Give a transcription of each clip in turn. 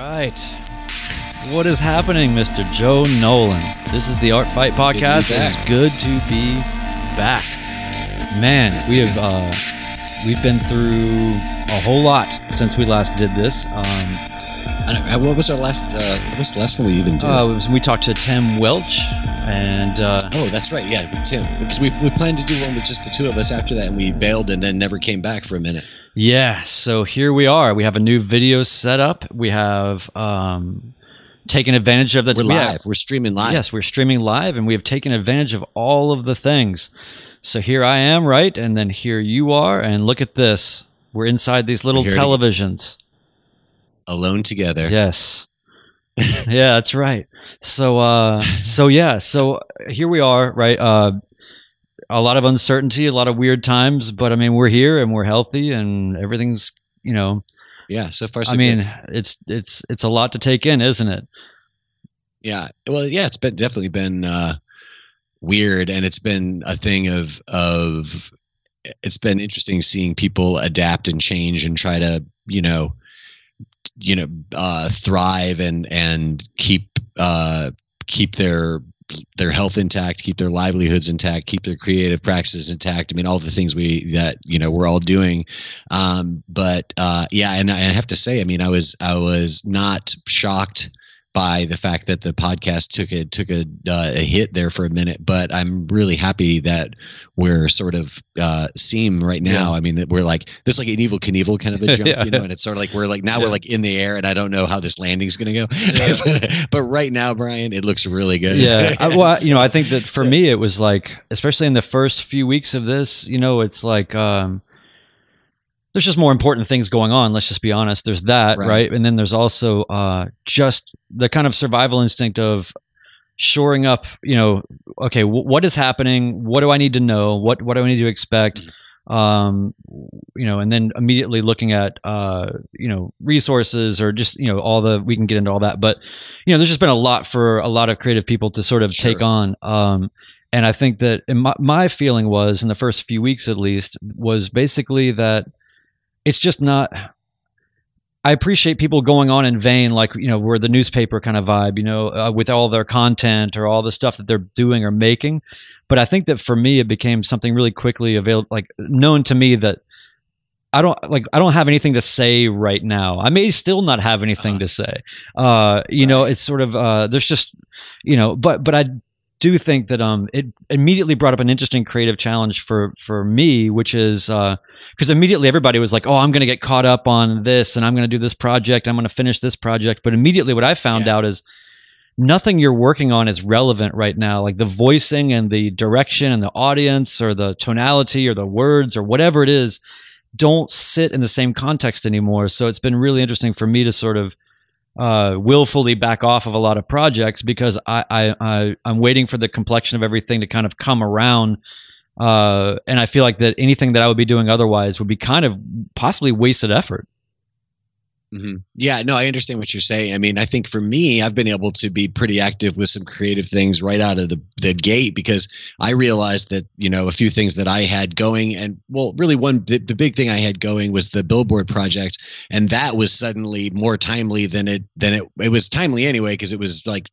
right. What is happening, Mr. Joe Nolan? This is the Art Fight Podcast. back. It's good to be back. Man, we have uh, we've been through a whole lot since we last did this. Um, I don't, what was our last? Uh, what was the last one we even did? uh, was we talked to Tim Welch, and uh, oh, that's right. Yeah, with Tim. Because we, we planned to do one with just the two of us after that, and we bailed and then never came back for a minute. Yeah, so here we are. We have a new video set up. We have um, taken advantage of the We're live. We're streaming live. Yes, we're streaming live, and we have taken advantage of all of the things. So here I am, right, and then here you are, and look at this. We're inside these little Here it is. televisions. Alone together. Yes. yeah, that's right. So uh so yeah, so here we are, right? Uh a lot of uncertainty, a lot of weird times, but I mean, we're here and we're healthy and everything's, you know, Yeah. So far, so I mean, good. it's it's it's a lot to take in, isn't it? yeah. Well, yeah. It's been definitely been uh, weird, and it's been a thing of of. It's been interesting seeing people adapt and change and try to, you know, you know, uh, thrive and and keep uh, keep their their health intact, keep their livelihoods intact, keep their creative practices intact. I mean, all the things we that you know we're all doing. Um, but uh, yeah, and I have to say, I mean, I was I was not shocked by the fact that the podcast took a took a, uh, a hit there for a minute, but I'm really happy that we're sort of uh, seem right now. I mean, that we're like this is like an Evel Knievel kind of a jump, Yeah. you know, and it's sort of like we're like now Yeah. we're like in the air, and I don't know how this landing's going to go. Yeah. but right now, Brian, it looks really good. yeah I, well I- you know i think that for So- me it was like especially in the first few weeks of this you know it's like um there's just more important things going on let's just be honest. There's that right, Right. and then there's also uh just the kind of survival instinct of shoring up you know okay w- what is happening? What do i need to know? What what do i need to expect? Um you know and then immediately looking at uh you know resources or just you know all the we can get into all that. But you know there's just been a lot for a lot of creative people to sort of take on. Um and i think that in my, my feeling was in the first few weeks at least was basically that it's just not i appreciate people going on in vain like you know we're the newspaper kind of vibe you know uh, with all their content or all the stuff that they're doing or making but i think that for me it became something really quickly available like known to me that I don't like I don't have anything to say right now. I may still not have anything Uh-huh. to say. Uh you know, it's sort of uh there's just you know, but but I do think that um it immediately brought up an interesting creative challenge for for me which is uh cuz immediately everybody was like, "Oh, I'm going to get caught up on this and I'm going to do this project. I'm going to finish this project." But immediately what I found Yeah. out is nothing you're working on is relevant right now. Like the voicing and the direction and the audience or the tonality or the words or whatever it is don't sit in the same context anymore. So it's been really interesting for me to sort of uh, willfully back off of a lot of projects because I, I, I I'm waiting for the complexion of everything to kind of come around. Uh, and I feel like that anything that I would be doing otherwise would be kind of possibly wasted effort. Hmm Yeah, no, I understand what you're saying. I mean, I think for me, I've been able to be pretty active with some creative things right out of the, the gate because I realized that, you know, a few things that I had going and well, really one, the, the big thing I had going was the billboard project. And that was suddenly more timely than it, than it, it was timely anyway, because it was like,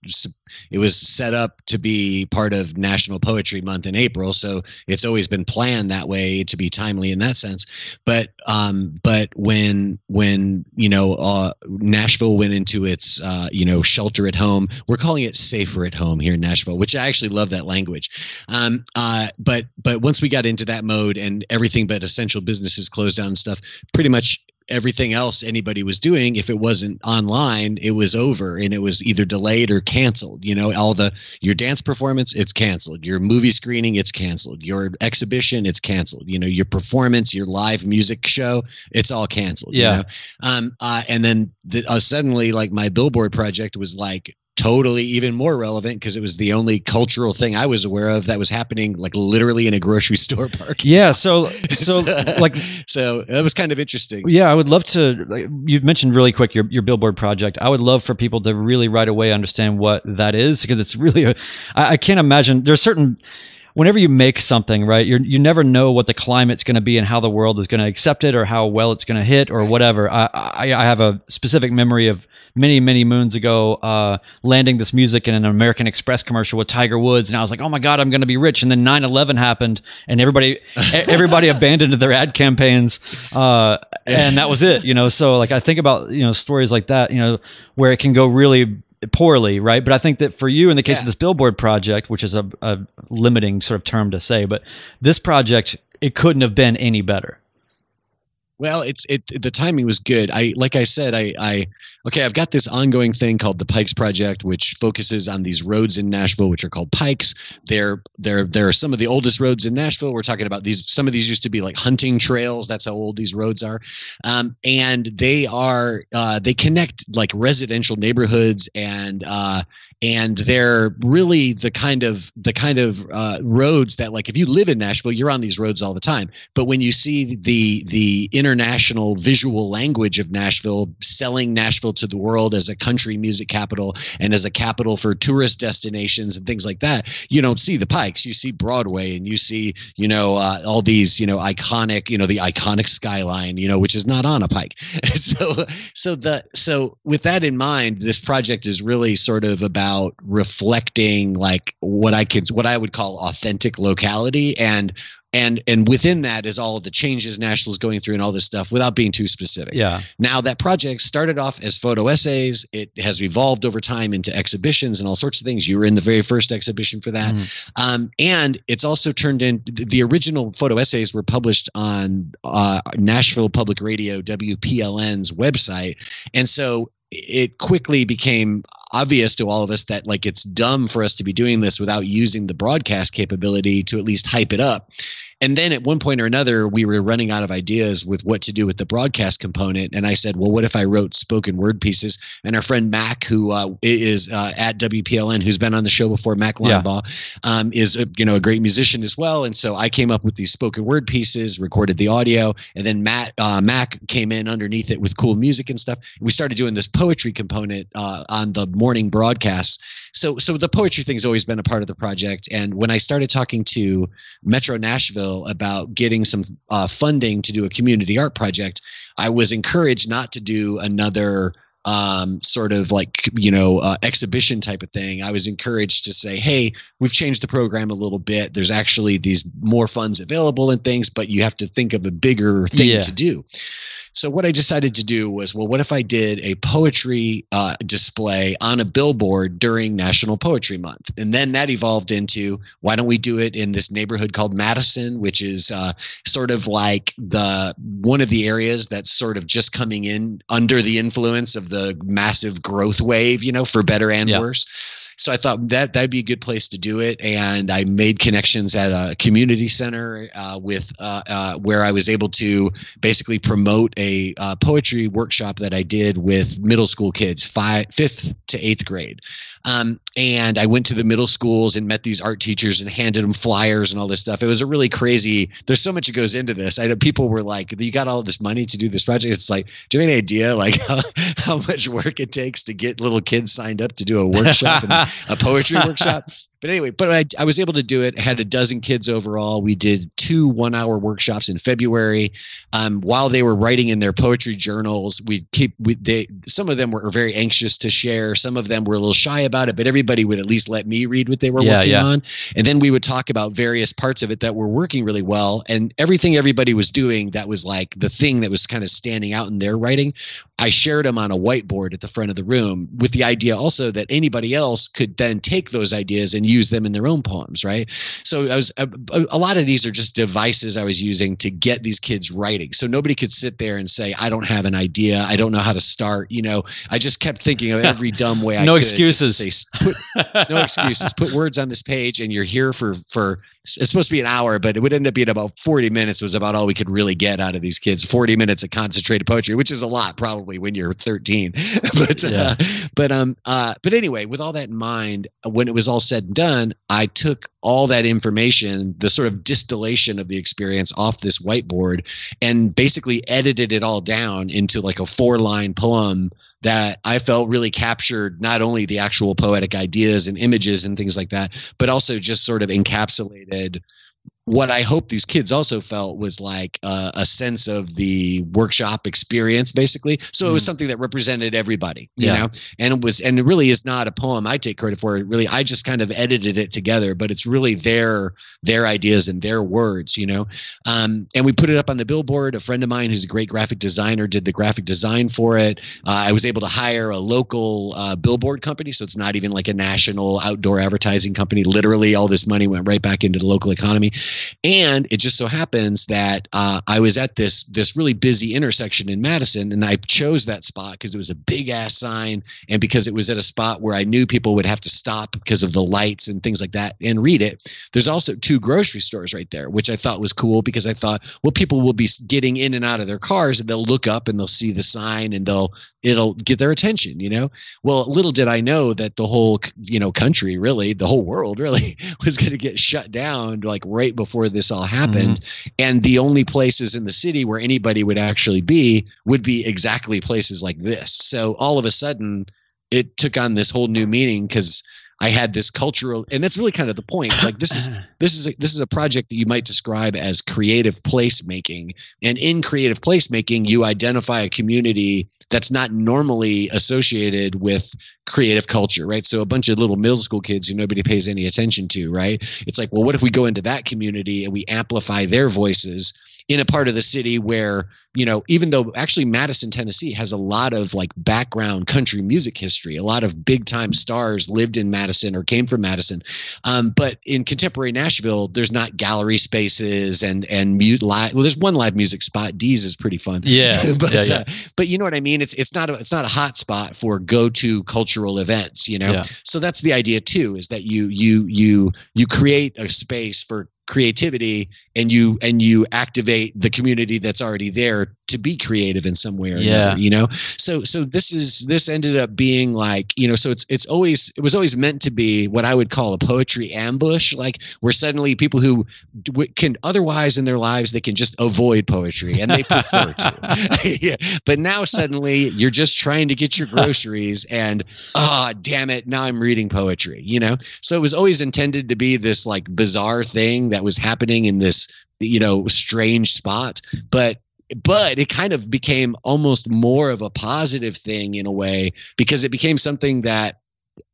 it was set up to be part of National Poetry Month in April. So it's always been planned that way to be timely in that sense but um but when when you know uh nashville went into its uh you know shelter at home. We're calling it safer at home here in nashville which i actually love that language. Um uh but but once we got into that mode and everything but essential businesses closed down and stuff pretty much everything else anybody was doing if it wasn't online it was over and it was either delayed or canceled you know all the your dance performance it's canceled your movie screening it's canceled your exhibition it's canceled you know your performance your live music show it's all canceled you Yeah. know? um uh, and then the, uh, suddenly like my billboard project was like totally even more relevant because it was the only cultural thing i was aware of that was happening like literally in a grocery store park Yeah. So, so like, so that was kind of interesting yeah, I would love to. Like, you mentioned really quick your, your billboard project. I would love for people to really right away understand what that is because it's really, a, I, I can't imagine there's certain, whenever you make something, right, you you never know what the climate's going to be and how the world is going to accept it or how well it's going to hit or whatever. I, I, I have a specific memory of many many moons ago uh, landing this music in an American Express commercial with Tiger Woods, and I was like, oh my god, I'm going to be rich. And then 9/11 happened, and everybody everybody abandoned their ad campaigns, uh, and that was it. You know, so like I think about you know stories like that, you know, where it can go really poorly, right? But I think that for you, in the case yeah. of this billboard project, which is a, a limiting sort of term to say, but this project, it couldn't have been any better. Well, it's it the timing was good. I like I said, I I okay, I've got this ongoing thing called the Pikes Project, which focuses on these roads in Nashville, which are called Pikes. They're they're they're some of the oldest roads in Nashville. We're talking about these. Some of these used to be like hunting trails. That's how old these roads are, um, and they are uh, they connect like residential neighborhoods and uh, and they're really the kind of the kind of uh, roads that like if you live in Nashville, you're on these roads all the time. But when you see the the international visual language of Nashville, selling Nashville to the world as a country music capital and as a capital for tourist destinations and things like that, you don't see the Pikes. You see Broadway and you see you know uh, all these you know iconic you know the iconic skyline you know which is not on a Pike. so so the so with that in mind, this project is really sort of about about reflecting like what I could what I would call authentic locality and and and within that is all of the changes Nashville is going through and all this stuff without being too specific. Yeah. Now that project started off as photo essays. It has evolved over time into exhibitions and all sorts of things. You were in the very first exhibition for that, mm. um, and it's also turned in. The original photo essays were published on uh, Nashville Public Radio WPLN's website, and so it quickly became obvious to all of us that like it's dumb for us to be doing this without using the broadcast capability to at least hype it up and then at one point or another, we were running out of ideas with what to do with the broadcast component. And I said, well, what if I wrote spoken word pieces? And our friend Mac, who uh, is uh, at WPLN, who's been on the show before, Mac Linebaugh, yeah. um, is a, you know a great musician as well. And so I came up with these spoken word pieces, recorded the audio, and then Matt uh, Mac came in underneath it with cool music and stuff. We started doing this poetry component uh, on the morning broadcasts. So so the poetry thing's always been a part of the project. And when I started talking to Metro Nashville about getting some uh, funding to do a community art project, I was encouraged not to do another um, sort of like you know uh, exhibition type of thing. I was encouraged to say, "Hey, we've changed the program a little bit. There's actually these more funds available and things, but you have to think of a bigger thing yeah. to do." So what I decided to do was, well, what if I did a poetry uh, display on a billboard during National Poetry Month? And then that evolved into why don't we do it in this neighborhood called Madison, which is uh, sort of like the one of the areas that's sort of just coming in under the influence of the massive growth wave, you know, for better and yeah. worse. So I thought that that'd be a good place to do it, and I made connections at a community center uh, with uh, uh, where I was able to basically promote a uh, poetry workshop that I did with middle school kids, five, fifth to eighth grade. Um, and I went to the middle schools and met these art teachers and handed them flyers and all this stuff. It was a really crazy. There's so much that goes into this. I know people were like, "You got all this money to do this project." It's like, do you have any idea like how, how much work it takes to get little kids signed up to do a workshop? And, a poetry workshop. But anyway, but I, I was able to do it. I had a dozen kids overall. We did two one hour workshops in February. Um, while they were writing in their poetry journals, we keep we, they some of them were very anxious to share. Some of them were a little shy about it, but everybody would at least let me read what they were yeah, working yeah. on. And then we would talk about various parts of it that were working really well. And everything everybody was doing that was like the thing that was kind of standing out in their writing I shared them on a whiteboard at the front of the room with the idea also that anybody else could then take those ideas and use them in their own poems, right? So I was a, a, lot of these are just devices I was using to get these kids writing. So nobody could sit there and say, "I don't have an idea. I don't know how to start." You know, I just kept thinking of every dumb way I no could. Excuses. Say, put, no excuses. Put words on this page, and you're here for for. It's supposed to be an hour, but it would end up being about 40 minutes. Was about all we could really get out of these kids. 40 minutes of concentrated poetry, which is a lot, probably probably when you're 13 but yeah. uh, but um uh but anyway with all that in mind when it was all said and done i took all that information the sort of distillation of the experience off this whiteboard and basically edited it all down into like a four line poem that I felt really captured not only the actual poetic ideas and images and things like that, but also just sort of encapsulated what I hope these kids also felt was like uh, a sense of the workshop experience, basically. So mm. it was mm. something that represented everybody, you yeah. know, and it was, and it really is not a poem I take credit for. It really, I just kind of edited it together, but it's really their their ideas and their words, you know. Um, and we put it up on the billboard. A friend of mine who's a great graphic designer did the graphic design for it. Uh, I was able to hire a local uh, billboard company, so it's not even like a national outdoor advertising company. Literally, all this money went right back into the local economy. And it just so happens that uh, I was at this this really busy intersection in Madison, and I chose that spot because it was a big ass sign, and because it was at a spot where I knew people would have to stop because of the lights and things like that and read it. There's also two grocery stores right there, which I thought was cool because I thought, well, people will be getting in and out of their cars, and they'll look up and they'll see the sign, and they'll it'll get their attention, you know. Well, little did I know that the whole you know country, really, the whole world, really, was going to get shut down like right before before this all happened. Mm-hmm. And the only places in the city where anybody would actually be would be exactly places like this. So all of a sudden, it took on this whole new meaning because I had this cultural, and that's really kind of the point. Like this is this is a, this is a project that you might describe as creative placemaking, and in creative placemaking, you identify a community that's not normally associated with creative culture, right? So a bunch of little middle school kids who nobody pays any attention to, right? It's like, well, what if we go into that community and we amplify their voices in a part of the city where you know even though actually madison tennessee has a lot of like background country music history a lot of big time stars lived in madison or came from madison. Um, but in contemporary nashville there's not gallery spaces and and mute live well there's one live music spot. Dee's is pretty fun. Yeah. But yeah, yeah. Uh, but you know what i mean? It's it's not a it's not a hot spot for go-to cultural events you know? Yeah. so that's the idea too is that you you you you create a space for creativity and you and you activate the community that's already there to be creative in some way or yeah. another you know? So so this is this ended up being like you know so it's it's always it was always meant to be what i would call a poetry ambush. Like where suddenly people who w- can otherwise in their lives they can just avoid poetry and they prefer to. Yeah. but now suddenly you're just trying to get your groceries and ah oh, damn it now i'm reading poetry you know? So it was always intended to be this like bizarre thing that was happening in this you know strange spot. But but it kind of became almost more of a positive thing in a way because it became something that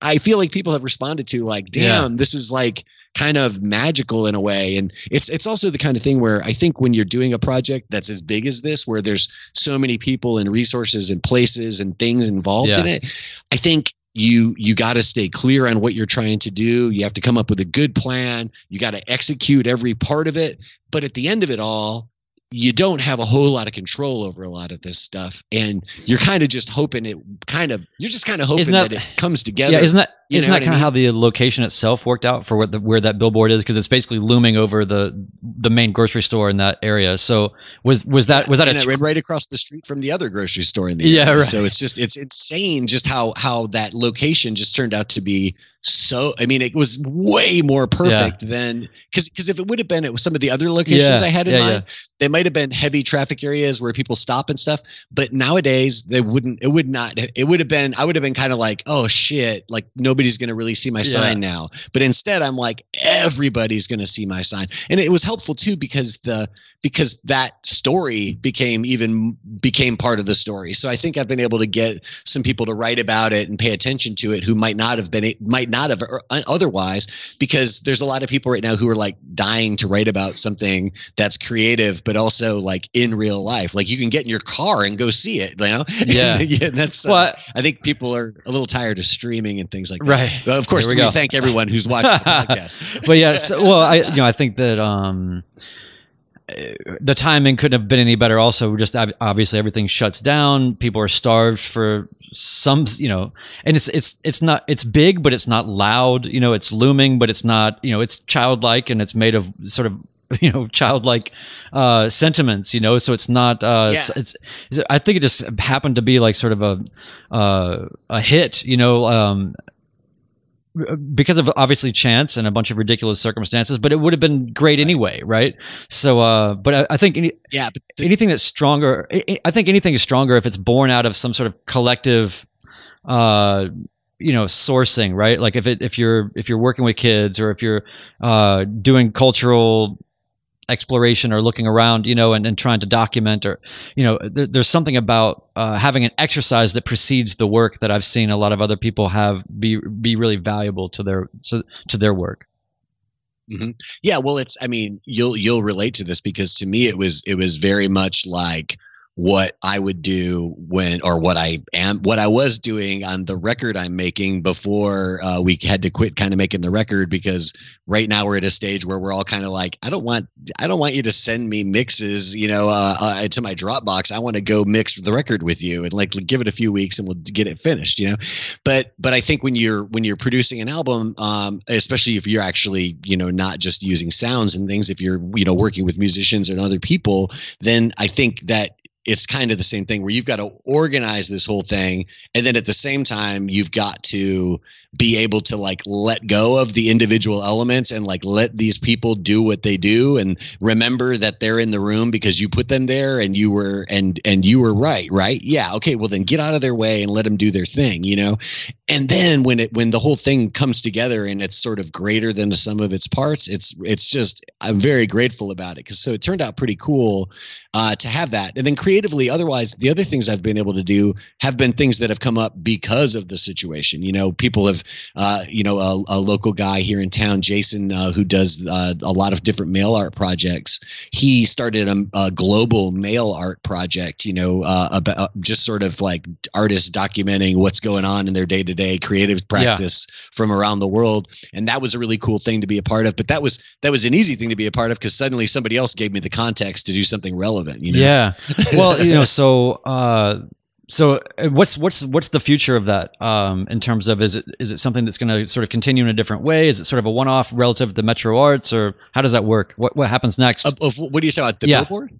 I feel like people have responded to like, damn, yeah. this is like kind of magical in a way. And it's it's also the kind of thing where I think when you're doing a project that's as big as this, where there's so many people and resources and places and things involved yeah. in it, I think you you got to stay clear on what you're trying to do you have to come up with a good plan you got to execute every part of it but at the end of it all you don't have a whole lot of control over a lot of this stuff and you're kind of just hoping it kind of you're just kind of hoping that, that, it comes together yeah isn't that isn't that kind of mean? how the location itself worked out for what the, where that billboard is because it's basically looming over the the main grocery store in that area so was was that was that and a, right across the street from the other grocery store in the area. yeah right. so it's just it's insane just how how that location just turned out to be so i mean it was way more perfect yeah. than because because if it would have been it was some of the other locations yeah, i had in yeah, mind they might have been heavy traffic areas where people stop and stuff but nowadays they wouldn't it would not it would have been i would have been kind of like oh shit like nobody's going to really see my sign now. But instead i'm like everybody's going to see my sign. And it was helpful too because the because that story became even became part of the story. So I think I've been able to get some people to write about it and pay attention to it who might not have been might not have otherwise because there's a lot of people right now who are like dying to write about something that's creative but also like in real life. Like you can get in your car and go see it, you know? Yeah. yeah that's uh, I think people are a little tired of streaming and things like that. Right. But of course, we, we thank everyone who's watched the podcast. but yes, yeah, so, well, I you know, I think that um the timing couldn't have been any better. Also, just obviously everything shuts down. People are starved for some, you know, and it's it's it's not it's big, but it's not loud. You know, it's looming, but it's not. You know, it's childlike and it's made of sort of you know childlike uh, sentiments. You know, so it's not. Uh, yeah. it's, it's, I think it just happened to be like sort of a uh, a hit. You know. Um, because of obviously chance and a bunch of ridiculous circumstances, but it would have been great anyway, right? So, uh, but I, I think any, yeah, but the, anything that's stronger, I, I think anything is stronger if it's born out of some sort of collective, uh, you know, sourcing, right? Like if it if you're if you're working with kids or if you're uh, doing cultural exploration or looking around, you know, and, and trying to document or, you know, there, there's something about uh, having an exercise that precedes the work that I've seen a lot of other people have be be really valuable to their to, to their work. Mm-hmm. Yeah, well, it's. I mean, you'll you'll relate to this because to me it was it was very much like what I would do when, or what I am, what I was doing on the record I'm making before uh, we had to quit kind of making the record because right now we're at a stage where we're all kind of like, I don't want, I don't want you to send me mixes, you know, uh, uh, to my Dropbox. I want to go mix the record with you and like give it a few weeks and we'll get it finished, you know. But but I think when you're when you're producing an album, um, especially if you're actually you know not just using sounds and things, if you're you know working with musicians and other people, then I think that it's kind of the same thing where you've got to organize this whole thing and then at the same time you've got to be able to like let go of the individual elements and like let these people do what they do and remember that they're in the room because you put them there and you were and and you were right right? Yeah okay well then get out of their way and let them do their thing you know? And then when it when the whole thing comes together and it's sort of greater than the sum of its parts it's it's just i'm very grateful about it because so it turned out pretty cool uh, to have that. And then creatively otherwise the other things i've been able to do have been things that have come up because of the situation you know people have uh, you know, a, a, local guy here in town, Jason, uh, who does uh, a lot of different mail art projects. He started a, a global mail art project, you know, uh, about uh, just sort of like artists documenting what's going on in their day to day creative practice yeah. from around the world. And that was a really cool thing to be a part of. But that was that was an easy thing to be a part of because suddenly somebody else gave me the context to do something relevant. You know? Yeah. Well, you know, so uh, so uh, what's what's what's the future of that um, in terms of is it is it something that's going to sort of continue in a different way? Is it sort of a one off relative to the Metro Arts, or how does that work? What what happens next? Of, of what do you say about the yeah. billboard?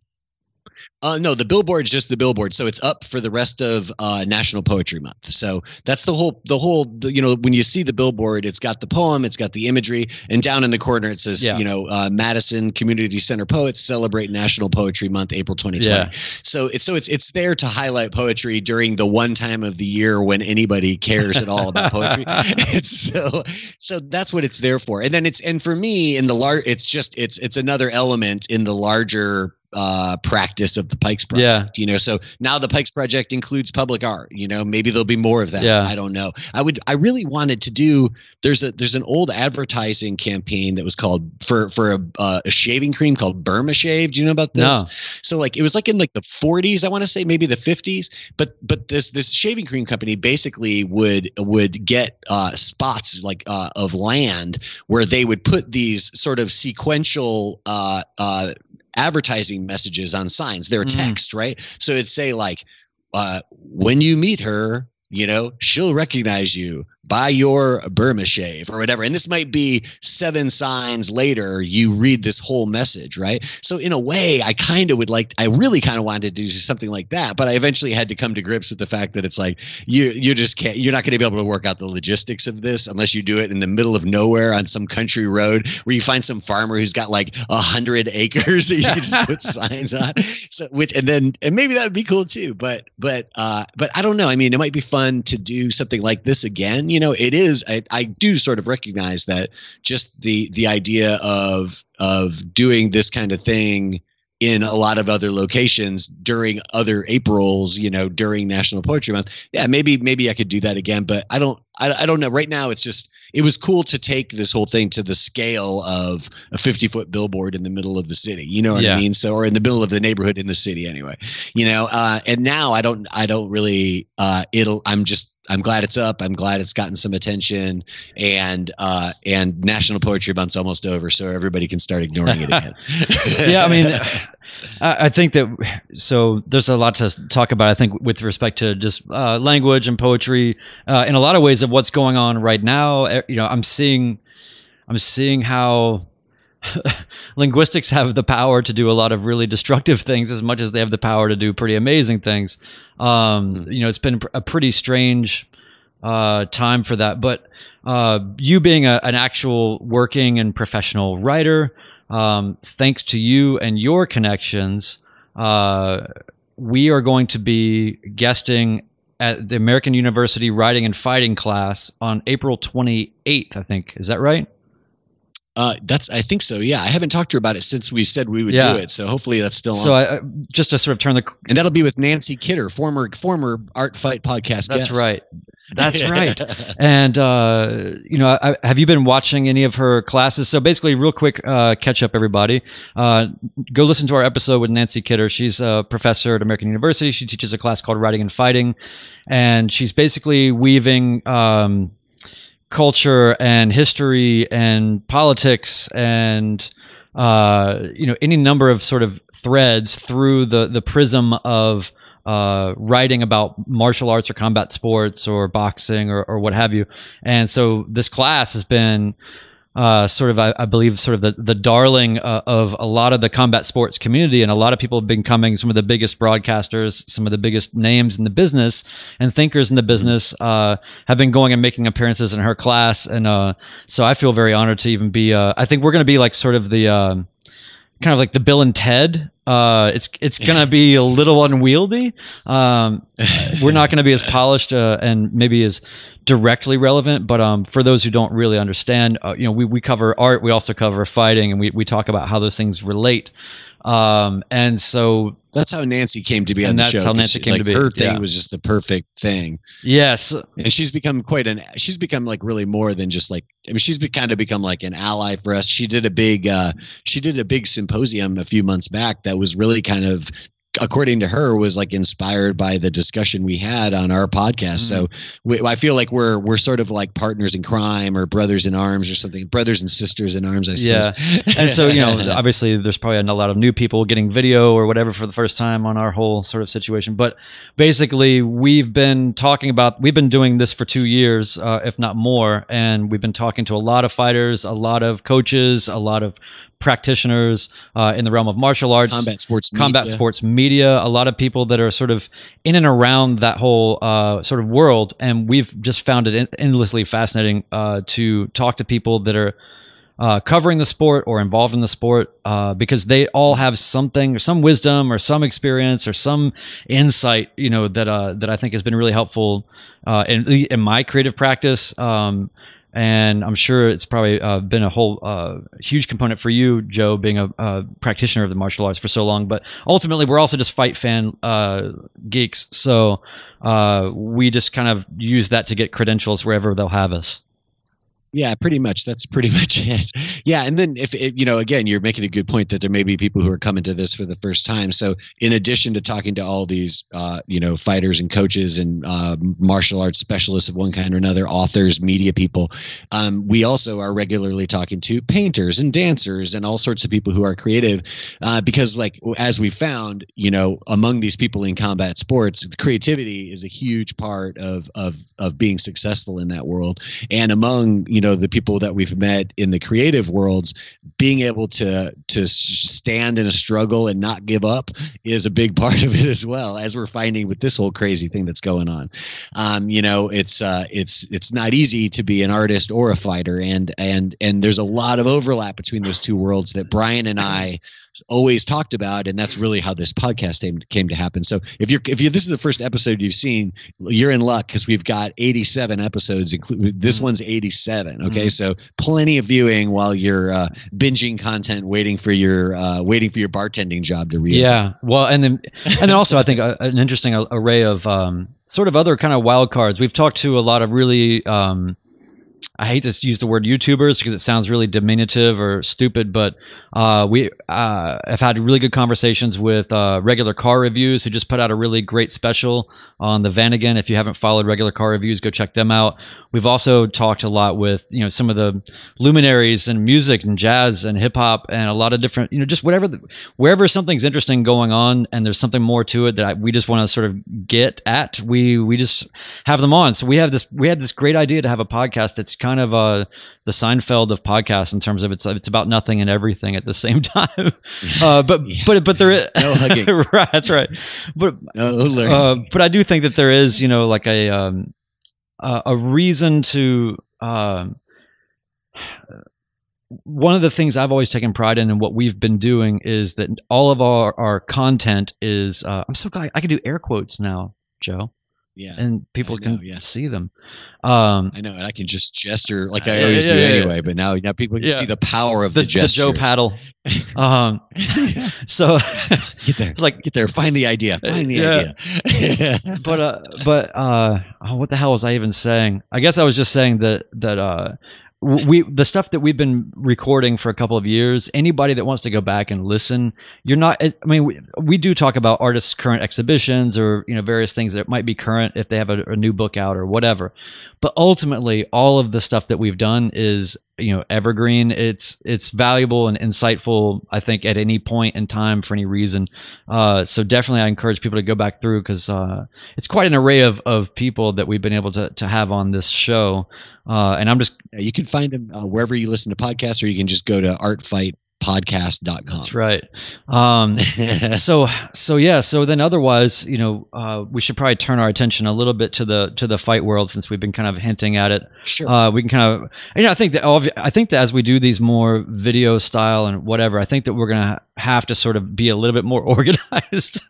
Uh, no, the billboard is just the billboard, so it's up for the rest of uh, National Poetry Month. So that's the whole, the whole, the, you know, when you see the billboard, it's got the poem, it's got the imagery, and down in the corner it says, yeah. you know, uh, Madison Community Center poets celebrate National Poetry Month, April 2020. Yeah. So it's so it's it's there to highlight poetry during the one time of the year when anybody cares at all about poetry. so so that's what it's there for. And then it's and for me in the large, it's just it's it's another element in the larger uh, practice of the Pikes Project. Yeah. You know, so now the Pikes Project includes public art. You know, maybe there'll be more of that. Yeah. I don't know. I would. I really wanted to do. There's a there's an old advertising campaign that was called for for a, uh, a shaving cream called Burma Shave. Do you know about this? No. So like it was like in like the 40s. I want to say maybe the 50s. But but this this shaving cream company basically would would get uh, spots like uh, of land where they would put these sort of sequential uh, uh, advertising messages on signs. They're mm. text, right? So it'd say like, uh, when you meet her, you know, she'll recognize you buy your Burma shave or whatever. And this might be seven signs later, you read this whole message, right? So, in a way, I kind of would like, I really kind of wanted to do something like that. But I eventually had to come to grips with the fact that it's like, you, you just can't, you're not going to be able to work out the logistics of this unless you do it in the middle of nowhere on some country road where you find some farmer who's got like a hundred acres that you can just put signs on. So, which, and then, and maybe that would be cool too. But, but, uh, but I don't know. I mean, it might be fun to do something like this again you know, it is. I, I do sort of recognize that just the the idea of of doing this kind of thing in a lot of other locations during other Aprils, you know, during National Poetry Month. Yeah, maybe maybe I could do that again, but I don't I, I don't know. Right now it's just it was cool to take this whole thing to the scale of a 50 foot billboard in the middle of the city. You know what yeah. I mean? So, or in the middle of the neighborhood in the city anyway, you know, uh, and now I don't, I don't really, uh, it'll, I'm just, I'm glad it's up. I'm glad it's gotten some attention, and uh, and National Poetry Month's almost over, so everybody can start ignoring it again. yeah, I mean, I, think that so there's a lot to talk about. I think with respect to just uh, language and poetry, uh, in a lot of ways of what's going on right now. You know, I'm seeing, I'm seeing how linguistics have the power to do a lot of really destructive things as much as they have the power to do pretty amazing things. Um, you know, it's been a pretty strange uh, time for that. But uh, you being a, an actual working and professional writer, um, thanks to you and your connections, uh, we are going to be guesting at the American University Writing and Fighting class on April 28th, I think. Is that right? Uh, that's I think so. Yeah, I haven't talked to her about it since we said we would Yeah. do it. So hopefully that's still So, on. I, just to sort of turn the and that'll be with Nancy Kidder, former former Art Fight podcast. that's guest. right, that's right. And uh, you know, I, have you been watching any of her classes? So basically, real quick uh, catch up, everybody. Uh, go listen to our episode with Nancy Kidder. She's a professor at American University. She teaches a class called Writing and Fighting, and she's basically weaving. Um, culture and history and politics and uh, you know any number of sort of threads through the the prism of uh, writing about martial arts or combat sports or boxing or, or what have you. And so this class has been uh, sort of, I, I believe, sort of the, the darling uh, of a lot of the combat sports community. And a lot of people have been coming, some of the biggest broadcasters, some of the biggest names in the business and thinkers in the business uh, have been going and making appearances in her class. And uh, so I feel very honored to even be, uh, I think we're going to be like sort of the, um kind of like the Bill and Ted. Uh, it's it's gonna be a little unwieldy. Um, we're not gonna be as polished uh, and maybe as directly relevant. But um, for those who don't really understand, uh, you know, we, we cover art, we also cover fighting, and we we talk about how those things relate. Um, and so That's how Nancy came to be on the that's show. how 'cause Nancy she- came like, to be, Her thing yeah. was just the perfect thing, yes, and she's become quite an. She's become like really more than just like. I mean, she's be, kind of become like an ally for us. She did a big. uh She did a big symposium a few months back that was really kind of. According to her, was like inspired by the discussion we had on our podcast. So we, I feel like we're we're sort of like partners in crime or brothers in arms or something, brothers and sisters in arms. I suppose. Yeah. and so you know obviously there's probably a lot of new people getting video or whatever for the first time on our whole sort of situation but basically we've been talking about we've been doing this for two years uh, if not more and we've been talking to a lot of fighters a lot of coaches a lot of practitioners uh, in the realm of martial arts combat sports, combat media. sports media, a lot of people that are sort of in and around that whole uh, sort of world. And we've just found it endlessly fascinating uh, to talk to people that are uh, covering the sport or involved in the sport uh, because they all have something or some wisdom or some experience or some insight, you know, that uh, that I think has been really helpful uh, in, in my creative practice. Um, and I'm sure it's probably uh, been a whole uh, huge component for you, Joe, being a, a practitioner of the martial arts for so long. But ultimately, we're also just fight fan uh, geeks, so uh, we just kind of use that to get credentials wherever they'll have us. Yeah, pretty much. That's pretty much it. Yeah, and then if you know, again, you're making a good point that there may be people who are coming to this for the first time. So, in addition to talking to all these, uh, you know, fighters and coaches and uh, martial arts specialists of one kind or another, authors, media people, um, we also are regularly talking to painters and dancers and all sorts of people who are creative, uh, because, like, as we found, you know, among these people in combat sports, creativity is a huge part of of of being successful in that world and among you know the people that we've met in the creative worlds being able to to stand in a struggle and not give up is a big part of it as well as we're finding with this whole crazy thing that's going on. Um, you know it's uh, it's it's not easy to be an artist or a fighter and and and there's a lot of overlap between those two worlds that Brian and I always talked about and that's really how this podcast came, came to happen. So if you're if you this is the first episode you've seen you're in luck because we've got 87 episodes including this Mm. one's 87 okay Mhm. so plenty of viewing while you're uh, binging content waiting for your uh, waiting for your bartending job to read Yeah, well, and then and then also I think a, an interesting array of um, sort of other kind of wild cards. We've talked to a lot of really. Um, I hate to use the word YouTubers because it sounds really diminutive or stupid, but uh, we uh, have had really good conversations with uh, regular car reviews who just put out a really great special on the Vanagon. If you haven't followed regular car reviews, go check them out. We've also talked a lot with you know some of the luminaries and music and jazz and hip hop and a lot of different you know just whatever the, wherever something's interesting going on and there's something more to it that I, we just want to sort of get at we we just have them on so we have this we had this great idea to have a podcast that's kind of uh the Seinfeld of podcasts in terms of it's it's about nothing and everything at the same time uh but Yeah. but but there is No hugging. right that's right but no, uh, but I do think that there is, you know, like a um, uh, a reason to um, one of the things I've always taken pride in and what we've been doing is that all of our, our content is, uh, I'm so glad I can do air quotes now, Joe. Yeah. And people know, can yeah. see them. Um, I know, and I can just gesture like I always yeah, do yeah, yeah. anyway. But now, now people can see the power of the, the, the. Joe paddle. Um, so, Get there, It's like- get there. Find the idea. Find the idea. but uh, but uh, oh, what the hell was I even saying? I guess I was just saying that that uh, we the stuff that we've been recording for a couple of years. Anybody that wants to go back and listen, you're not. I mean, we, we do talk about artists' current exhibitions or you know various things that might be current if they have a, a new book out or whatever. But ultimately, all of the stuff that we've done is you know evergreen. It's it's valuable and insightful. I think at any point in time for any reason. Uh, so definitely, I encourage people to go back through because uh, it's quite an array of, of people that we've been able to, to have on this show. Uh, and I'm just you can find them uh, wherever you listen to podcasts, or you can just go to artfightpodcast.com. that's right. Um, so so yeah. So then otherwise, you know, uh, we should probably turn our attention a little bit to the to the fight world since we've been kind of hinting at it. sure. Uh, we can kind of, you know, I think that I think that as we do these more video style and whatever, I think that we're gonna have to sort of be a little bit more organized.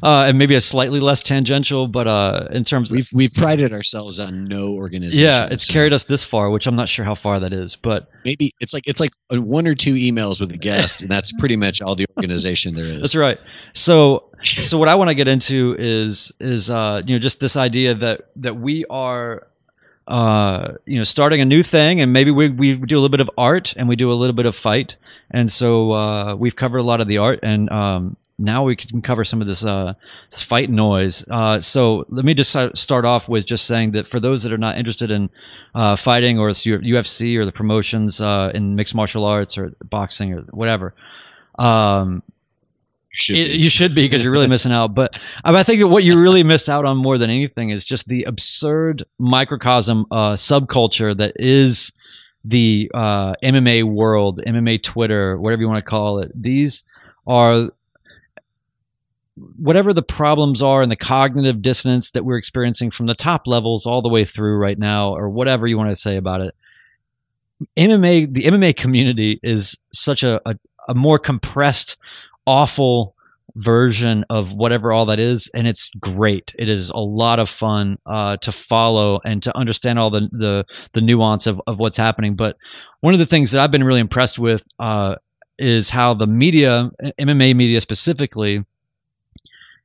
Uh, and maybe a slightly less tangential, but uh, in terms of we've we've prided ourselves on no organization. Yeah, it's so carried us this far, which I'm not sure how far that is, but maybe it's like it's like uh, one or two emails with a guest, and that's pretty much all the organization there is. that's right. So, so what I want to get into is is uh, you know just this idea that that we are uh, you know starting a new thing, and maybe we we do a little bit of art and we do a little bit of fight, and so uh, we've covered a lot of the art, and um, now we can cover some of this uh, this fight noise. Uh, so let me just start off with just saying that for those that are not interested in uh, fighting or it's UFC or the promotions uh, in mixed martial arts or boxing or whatever. Um, You should it- be. you should be because you're really missing out. But I think what you really miss out on more than anything is just the absurd microcosm uh, subculture that is the uh, MMA world, MMA Twitter, whatever you want to call it. These are whatever the problems are and the cognitive dissonance that we're experiencing from the top levels all the way through right now, or whatever you want to say about it. MMA, the MMA community is such a, a, a more compressed, awful version of whatever all that is, and it's great. It is a lot of fun uh, to follow and to understand all the the, the nuance of, of what's happening. But one of the things that I've been really impressed with uh, is how the media, MMA media specifically,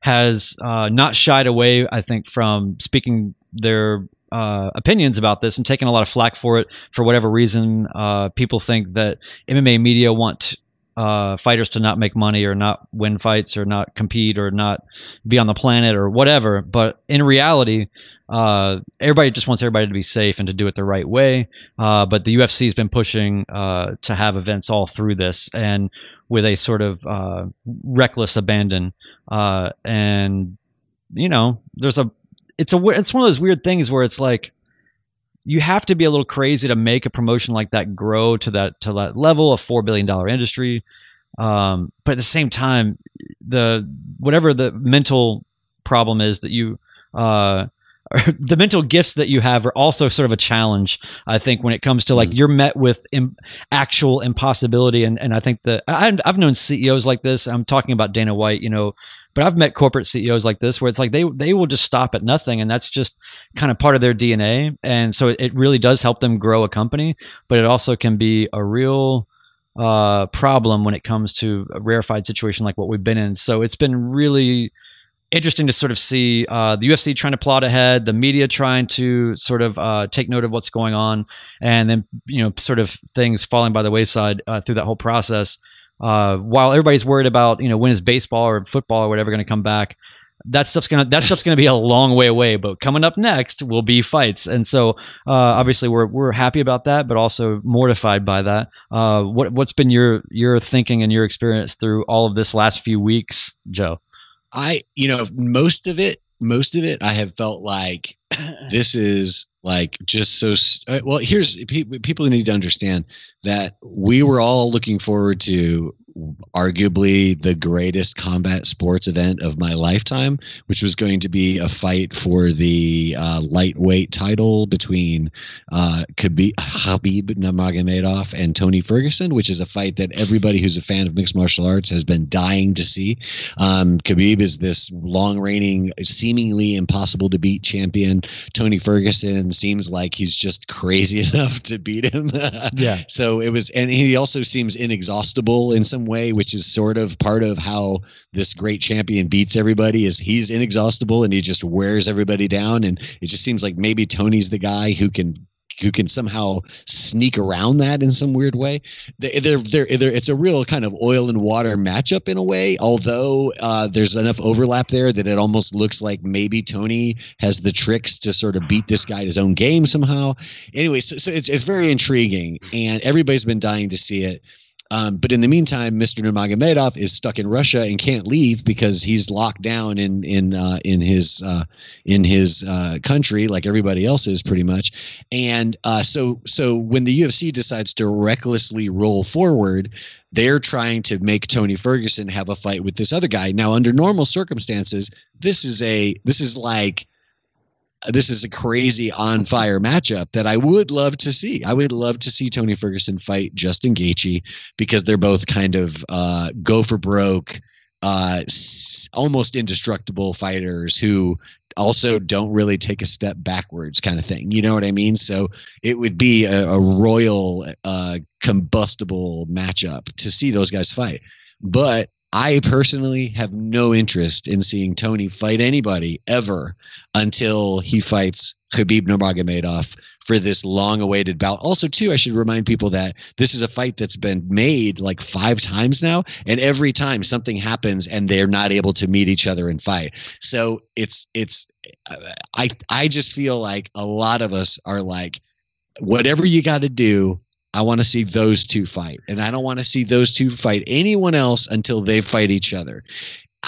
has uh, not shied away. I think from speaking their uh, opinions about this and taking a lot of flack for it for whatever reason. Uh, people think that MMA media want uh, fighters to not make money or not win fights or not compete or not be on the planet or whatever. But in reality, uh, everybody just wants everybody to be safe and to do it the right way. Uh, but the UFC has been pushing uh, to have events all through this and with a sort of uh, reckless abandon. Uh, and you know, there's a it's a it's one of those weird things where it's like you have to be a little crazy to make a promotion like that grow to that to that level of four billion dollar industry. Um, but at the same time, the whatever the mental problem is that you uh, the mental gifts that you have are also sort of a challenge. I think when it comes to like Mhm. you're met with Im- actual impossibility, and and I think that I, I've known CEOs like this. I'm talking about Dana White, you know, but I've met corporate CEOs like this where it's like they they will just stop at nothing, and that's just kind of part of their DNA. And so it, really does help them grow a company, but it also can be a real uh, problem when it comes to a rarefied situation like what we've been in. So it's been really interesting to sort of see uh, the UFC trying to plot ahead, the media trying to sort of uh, take note of what's going on, and then you know sort of things falling by the wayside uh, through that whole process. Uh, while everybody's worried about you know when is baseball or football or whatever going to come back, that stuff's gonna that stuff's gonna be a long way away. But coming up next will be fights, and so uh, obviously we're we're happy about that, but also mortified by that. Uh, what what's been your your thinking and your experience through all of this last few weeks, Joe? I, you know, most of it, most of it, I have felt like this is like just so. uh, Well, here's pe- people need to understand that we were all looking forward to arguably the greatest combat sports event of my lifetime, which was going to be a fight for the uh, lightweight title between uh, Khabib, Khabib Nurmagomedov and Tony Ferguson, which is a fight that everybody who's a fan of mixed martial arts has been dying to see. Um, Khabib is this long reigning, seemingly impossible to beat champion. Tony Ferguson seems like he's just crazy enough to beat him. yeah. So it was, and he also seems inexhaustible in some way, which is sort of part of how this great champion beats everybody. Is he's inexhaustible and he just wears everybody down, and it just seems like maybe Tony's the guy who can who can somehow sneak around that in some weird way. They're, they're, they're, it's a real kind of oil and water matchup in a way, although uh, there's enough overlap there that it almost looks like maybe Tony has the tricks to sort of beat this guy at his own game somehow. Anyway, so, so it's, it's very intriguing, and everybody's been dying to see it. Um, but in the meantime, Mr. Nurmagomedov is stuck in Russia and can't leave because he's locked down in in uh, in his uh, in his uh, country, like everybody else is pretty much. And uh, so so when the UFC decides to recklessly roll forward, they're trying to make Tony Ferguson have a fight with this other guy. Now, under normal circumstances, this is a this is like this is a crazy on fire matchup that I would love to see. I would love to see Tony Ferguson fight Justin Gaethje because they're both kind of uh, go for broke, uh, s- almost indestructible fighters who also don't really take a step backwards, kind of thing. You know what I mean? So it would be a, a royal, uh, combustible matchup to see those guys fight. But I personally have no interest in seeing Tony fight anybody ever until he fights Khabib Nurmagomedov for this long-awaited bout. Also, too, I should remind people that this is a fight that's been made like five times now, and every time something happens and they're not able to meet each other and fight. So it's it's I I just feel like a lot of us are like, whatever you got to do, I want to see those two fight. And I don't want to see those two fight anyone else until they fight each other.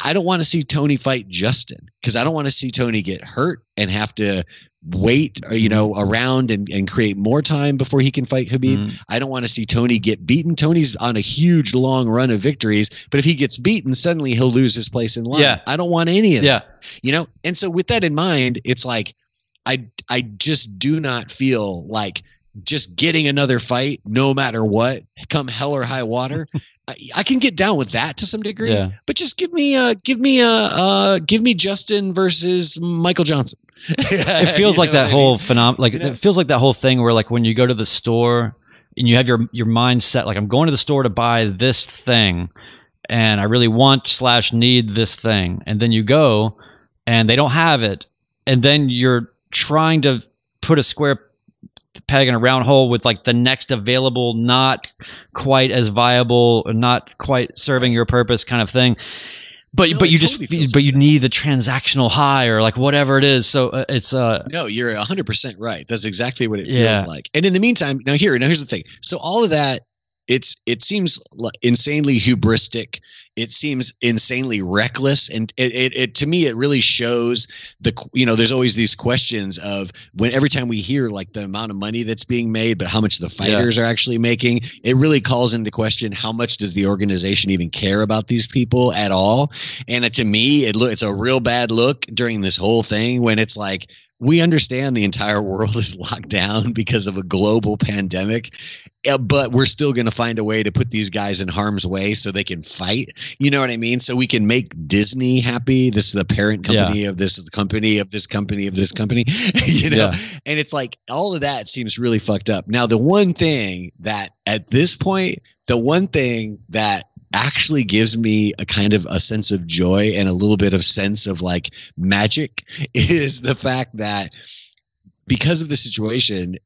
I don't want to see Tony fight Justin because I don't want to see Tony get hurt and have to wait, you know, around and, and create more time before he can fight Khabib. Mm. I don't want to see Tony get beaten. Tony's on a huge long run of victories, but if he gets beaten, suddenly he'll lose his place in line. Yeah. I don't want any of that Yeah. you know and so with that in mind it's like i i just do not feel like just getting another fight no matter what come hell or high water I, I can get down with that to some degree Yeah. but just give me uh give me uh uh give me justin versus michael johnson it feels like that whole phenom like You know? it feels like that whole thing where like when you go to the store and you have your your mind set like I'm going to the store to buy this thing and I really want slash need this thing and then you go and they don't have it and then you're trying to put a square peg in a round hole with like the next available not quite as viable not quite serving your purpose kind of thing but No, but you totally just but you that. need the transactional high or like whatever it is so uh, it's uh No, you're 100% right. That's exactly what it Yeah. feels like. And in the meantime, now here, now here's the thing. So all of that it's it seems insanely hubristic. It seems insanely reckless. And it, it, it to me it really shows the you know there's always these questions of when every time we hear like the amount of money that's being made but how much the fighters are actually making it really calls into question how much does the organization even care about these people at all? And uh, to me it look it's a real bad look during this whole thing when it's like we understand the entire world is locked down because of a global pandemic uh, but we're still going to find a way to put these guys in harm's way so they can fight. You know what i mean? So we can make disney happy. This is the parent company of this company of this company of this company you know? Yeah. and it's like all of that seems really fucked up. Now the one thing that at this point the one thing that actually gives me a kind of a sense of joy and a little bit of sense of like magic is the fact that because of the situation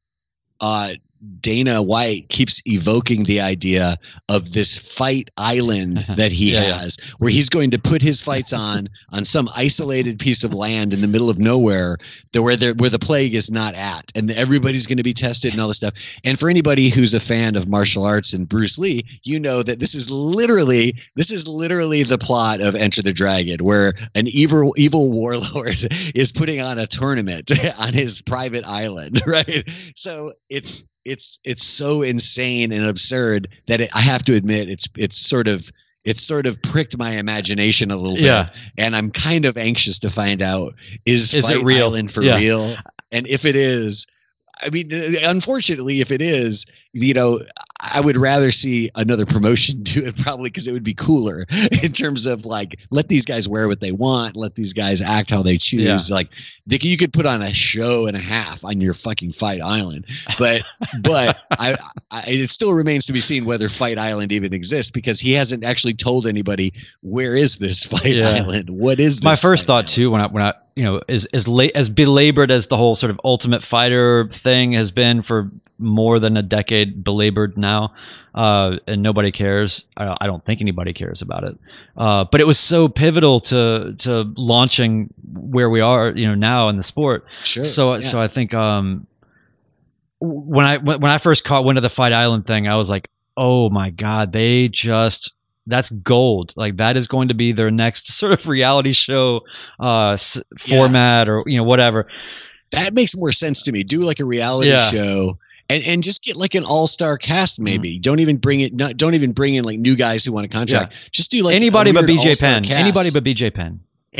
uh Dana White keeps evoking the idea of this fight island that he Yeah, yeah. has, where he's going to put his fights on on some isolated piece of land in the middle of nowhere, the, where there where the plague is not at, and everybody's going to be tested and all this stuff. And for anybody who's a fan of martial arts and Bruce Lee, you know that this is literally this is literally the plot of Enter the Dragon, where an evil evil warlord is putting on a tournament on his private island, right? So it's it's it's so insane and absurd that it, I have to admit it's it's sort of it's sort of pricked my imagination a little Yeah. bit, and I'm kind of anxious to find out is Is it real? and for Yeah. real, and if it is, I mean, unfortunately, if it is, you know, I would rather see another promotion do it probably because it would be cooler in terms of like let these guys wear what they want, let these guys act how they choose. Like they, you could put on a show and a half on your fucking Fight Island, but but I, I it still remains to be seen whether Fight Island even exists because he hasn't actually told anybody where is this Fight Yeah. Island, what is this my first Fight thought Island? too when I when I you know as as late as belabored as the whole sort of ultimate fighter thing has been for more than a decade belabored now uh, and nobody cares I, I don't think anybody cares about it uh, but it was so pivotal to to launching where we are you know now in the sport Sure. so yeah. so I think um when I when when I first caught wind of the Fight Island thing, I was like, oh my god, they just that's gold. Like that is going to be their next sort of reality show uh s- Yeah. format or you know whatever. that makes more sense to me. Do like a reality Yeah. show. And, and just get like an all-star Mm-hmm. cast maybe don't even bring it not, don't even bring in like new guys who want a contract just do like anybody but BJ Penn. cast. Anybody but BJ Penn.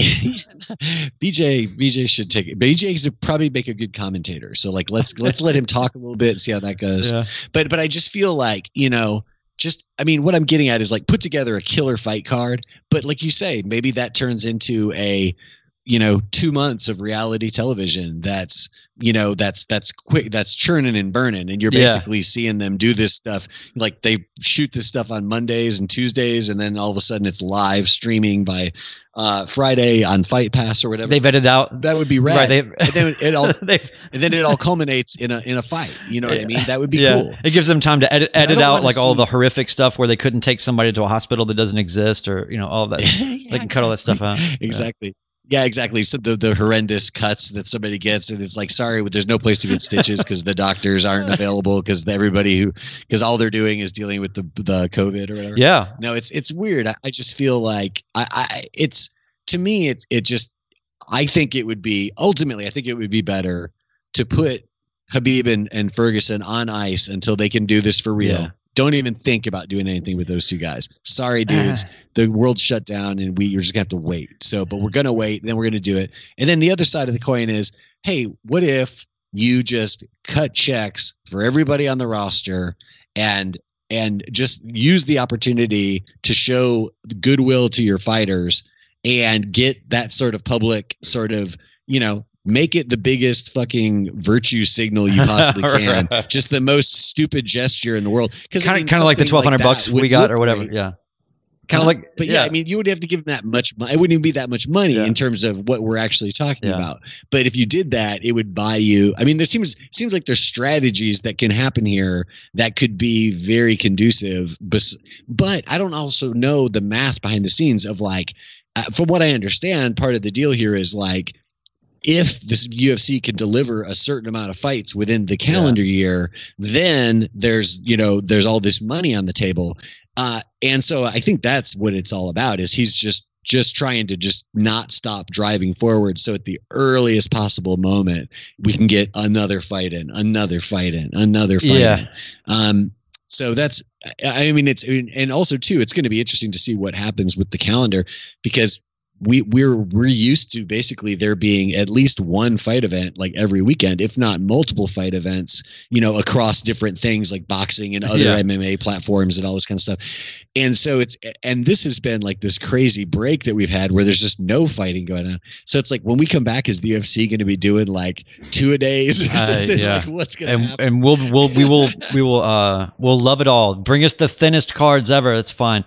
BJ BJ should take it. BJ should probably make a good commentator. So like let's let's let him talk a little bit and see how that goes. Yeah. But but I just feel like, you know, just I mean what I'm getting at is like put together a killer fight card, but like you say, maybe that turns into a you know, 2 months of reality television that's you know that's that's quick that's churning and burning and you're Yeah. basically seeing them do this stuff like they shoot this stuff on Mondays and Tuesdays and then all of a sudden it's live streaming by uh Friday on Fight Pass or whatever They've edited out that would be rad. right. They and then it all and then it all culminates in a in a fight. You know what I mean? That would be yeah. cool. It gives them time to edit edit out like all the horrific stuff where they couldn't take somebody to a hospital that doesn't exist or you know all of that. Yeah, they can cut all that stuff out. Exactly. Yeah, exactly. So the, the horrendous cuts that somebody gets, and it's like, sorry, but there's no place to get stitches because the doctors aren't available because everybody who because all they're doing is dealing with the the COVID or whatever. Yeah. No, it's it's weird. I, I just feel like I, I it's to me it's it just I think it would be ultimately I think it would be better to put Khabib and, and Ferguson on ice until they can do this for real. Yeah. Don't even think about doing anything with those two guys. Sorry, dudes. Uh-huh. the world shut down and we you're just gonna have to wait. So, but we're gonna wait, then we're gonna do it. And then the other side of the coin is, hey, what if you just cut checks for everybody on the roster and and just use the opportunity to show goodwill to your fighters and get that sort of public sort of you know make it the biggest fucking virtue signal you possibly can Right. just the most stupid gesture in the world because Kind of kind of like the twelve hundred bucks we got or whatever. Yeah. Kind of like but yeah, I mean, you would have to give them that much money. It wouldn't even be that much money Yeah. in terms of what we're actually talking Yeah. about. But if you did that, it would buy you. I mean, there seems seems like there's strategies that can happen here that could be very conducive. But but I don't also know the math behind the scenes of like, uh, from what I understand, part of the deal here is like. If this UFC can deliver a certain amount of fights within the calendar year, then there's you know there's all this money on the table uh, and so I think that's what it's all about. Is he's just just trying to just not stop driving forward. So at the earliest possible moment, we can get another fight in, another fight in, another fight Yeah. in. Um, so that's I mean it's and also too it's going to be interesting to see what happens with the calendar because we we're we're used to basically there being at least one fight event like every weekend if not multiple fight events you know across different things like boxing and other Yeah. MMA platforms and all this kind of stuff and so it's and this has been like this crazy break that we've had where there's just no fighting going on so it's like when we come back is the UFC going to be doing like two a days or Uh, yeah. like what's going to and happen and we'll we'll we will we will uh we'll love it all. Bring us the thinnest cards ever. That's fine.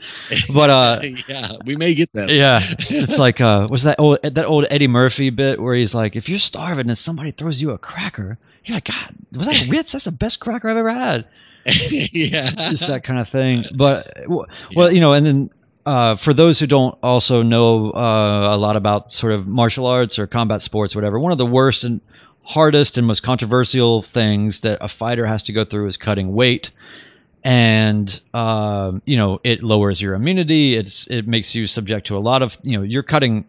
But uh yeah we may get that yeah, it's like uh what's that old that old Eddie Murphy bit where he's like, if you're starving and somebody throws you a cracker, you're like, God, was that Ritz? That's the best cracker I've ever had. yeah Just that kind of thing. But well, you know, and then uh, for those who don't also know uh, a lot about sort of martial arts or combat sports, whatever, one of the worst and hardest and most controversial things that a fighter has to go through is cutting weight. And um, you know it lowers your immunity. It's it makes you subject to a lot of you know you're cutting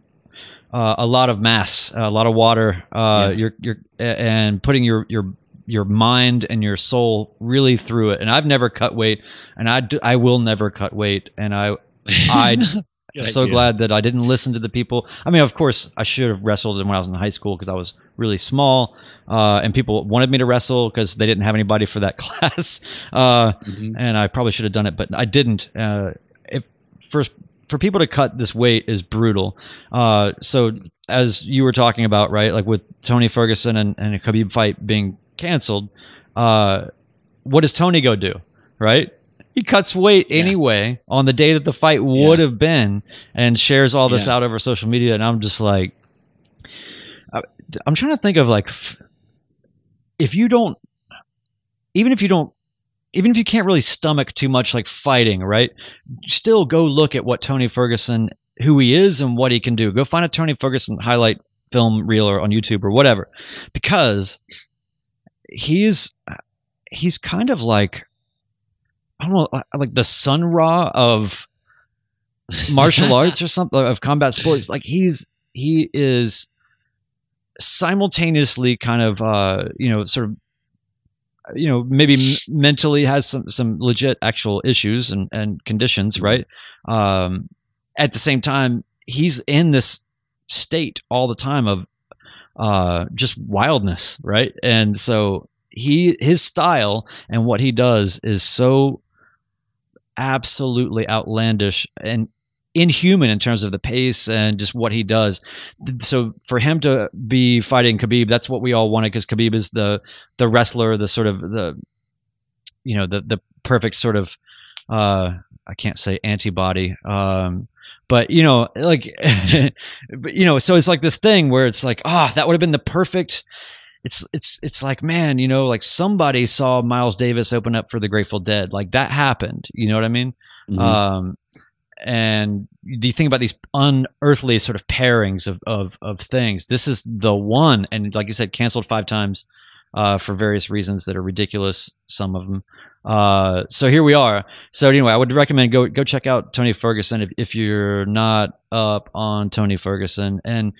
uh, a lot of mass, a lot of water. Uh, Yeah. You're you're and putting your your your mind and your soul really through it. And I've never cut weight, and I do, I will never cut weight, and I I. am so glad that I didn't listen to the people. I mean, of course, I should have wrestled when I was in high school because I was really small, uh, and people wanted me to wrestle because they didn't have anybody for that class. Uh, mm-hmm. And I probably should have done it, but I didn't. Uh, if, first, for people to cut this weight is brutal. Uh, so as you were talking about, right, like with Tony Ferguson and, and a Khabib fight being canceled, uh, what does Tony go do, right? He cuts weight yeah. anyway on the day that the fight would yeah. have been and shares all this yeah. out over social media. And I'm just like, I'm trying to think of like, if you don't, even if you don't even if you can't really stomach too much like fighting, right? Still go look at what Tony Ferguson, who he is and what he can do. Go find a Tony Ferguson highlight film reel or on YouTube or whatever, because he's he's kind of like I don't know, like the Sun Ra of martial arts or something of combat sports. Like he's he is simultaneously kind of uh you know sort of you know maybe m- mentally has some some legit actual issues and and conditions right um at the same time he's in this state all the time of uh just wildness right and so he his style and what he does is so absolutely outlandish and inhuman in terms of the pace and just what he does. So for him to be fighting Khabib, that's what we all wanted because Khabib is the the wrestler, the sort of the you know the the perfect sort of uh, I can't say antibody. Um, but you know, like, but you know, so it's like this thing where it's like, ah, oh, that would have been the perfect. It's it's it's like, man, you know, like somebody saw Miles Davis open up for the Grateful Dead, like that happened. You know what I mean? Mm-hmm. Um, and you think about these unearthly sort of pairings of, of, of things. This is the one, and like you said, canceled five times uh, for various reasons that are ridiculous. Some of them. Uh, so here we are. So anyway, I would recommend go go check out Tony Ferguson if, if you're not up on Tony Ferguson, and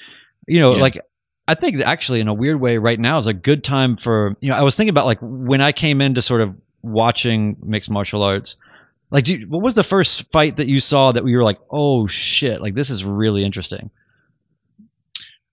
you know, yeah. like I think actually in a weird way, right now is a good time for you know. I was thinking about like when I came into sort of watching mixed martial arts. Like, what was the first fight that you saw that we were like, oh shit, like this is really interesting?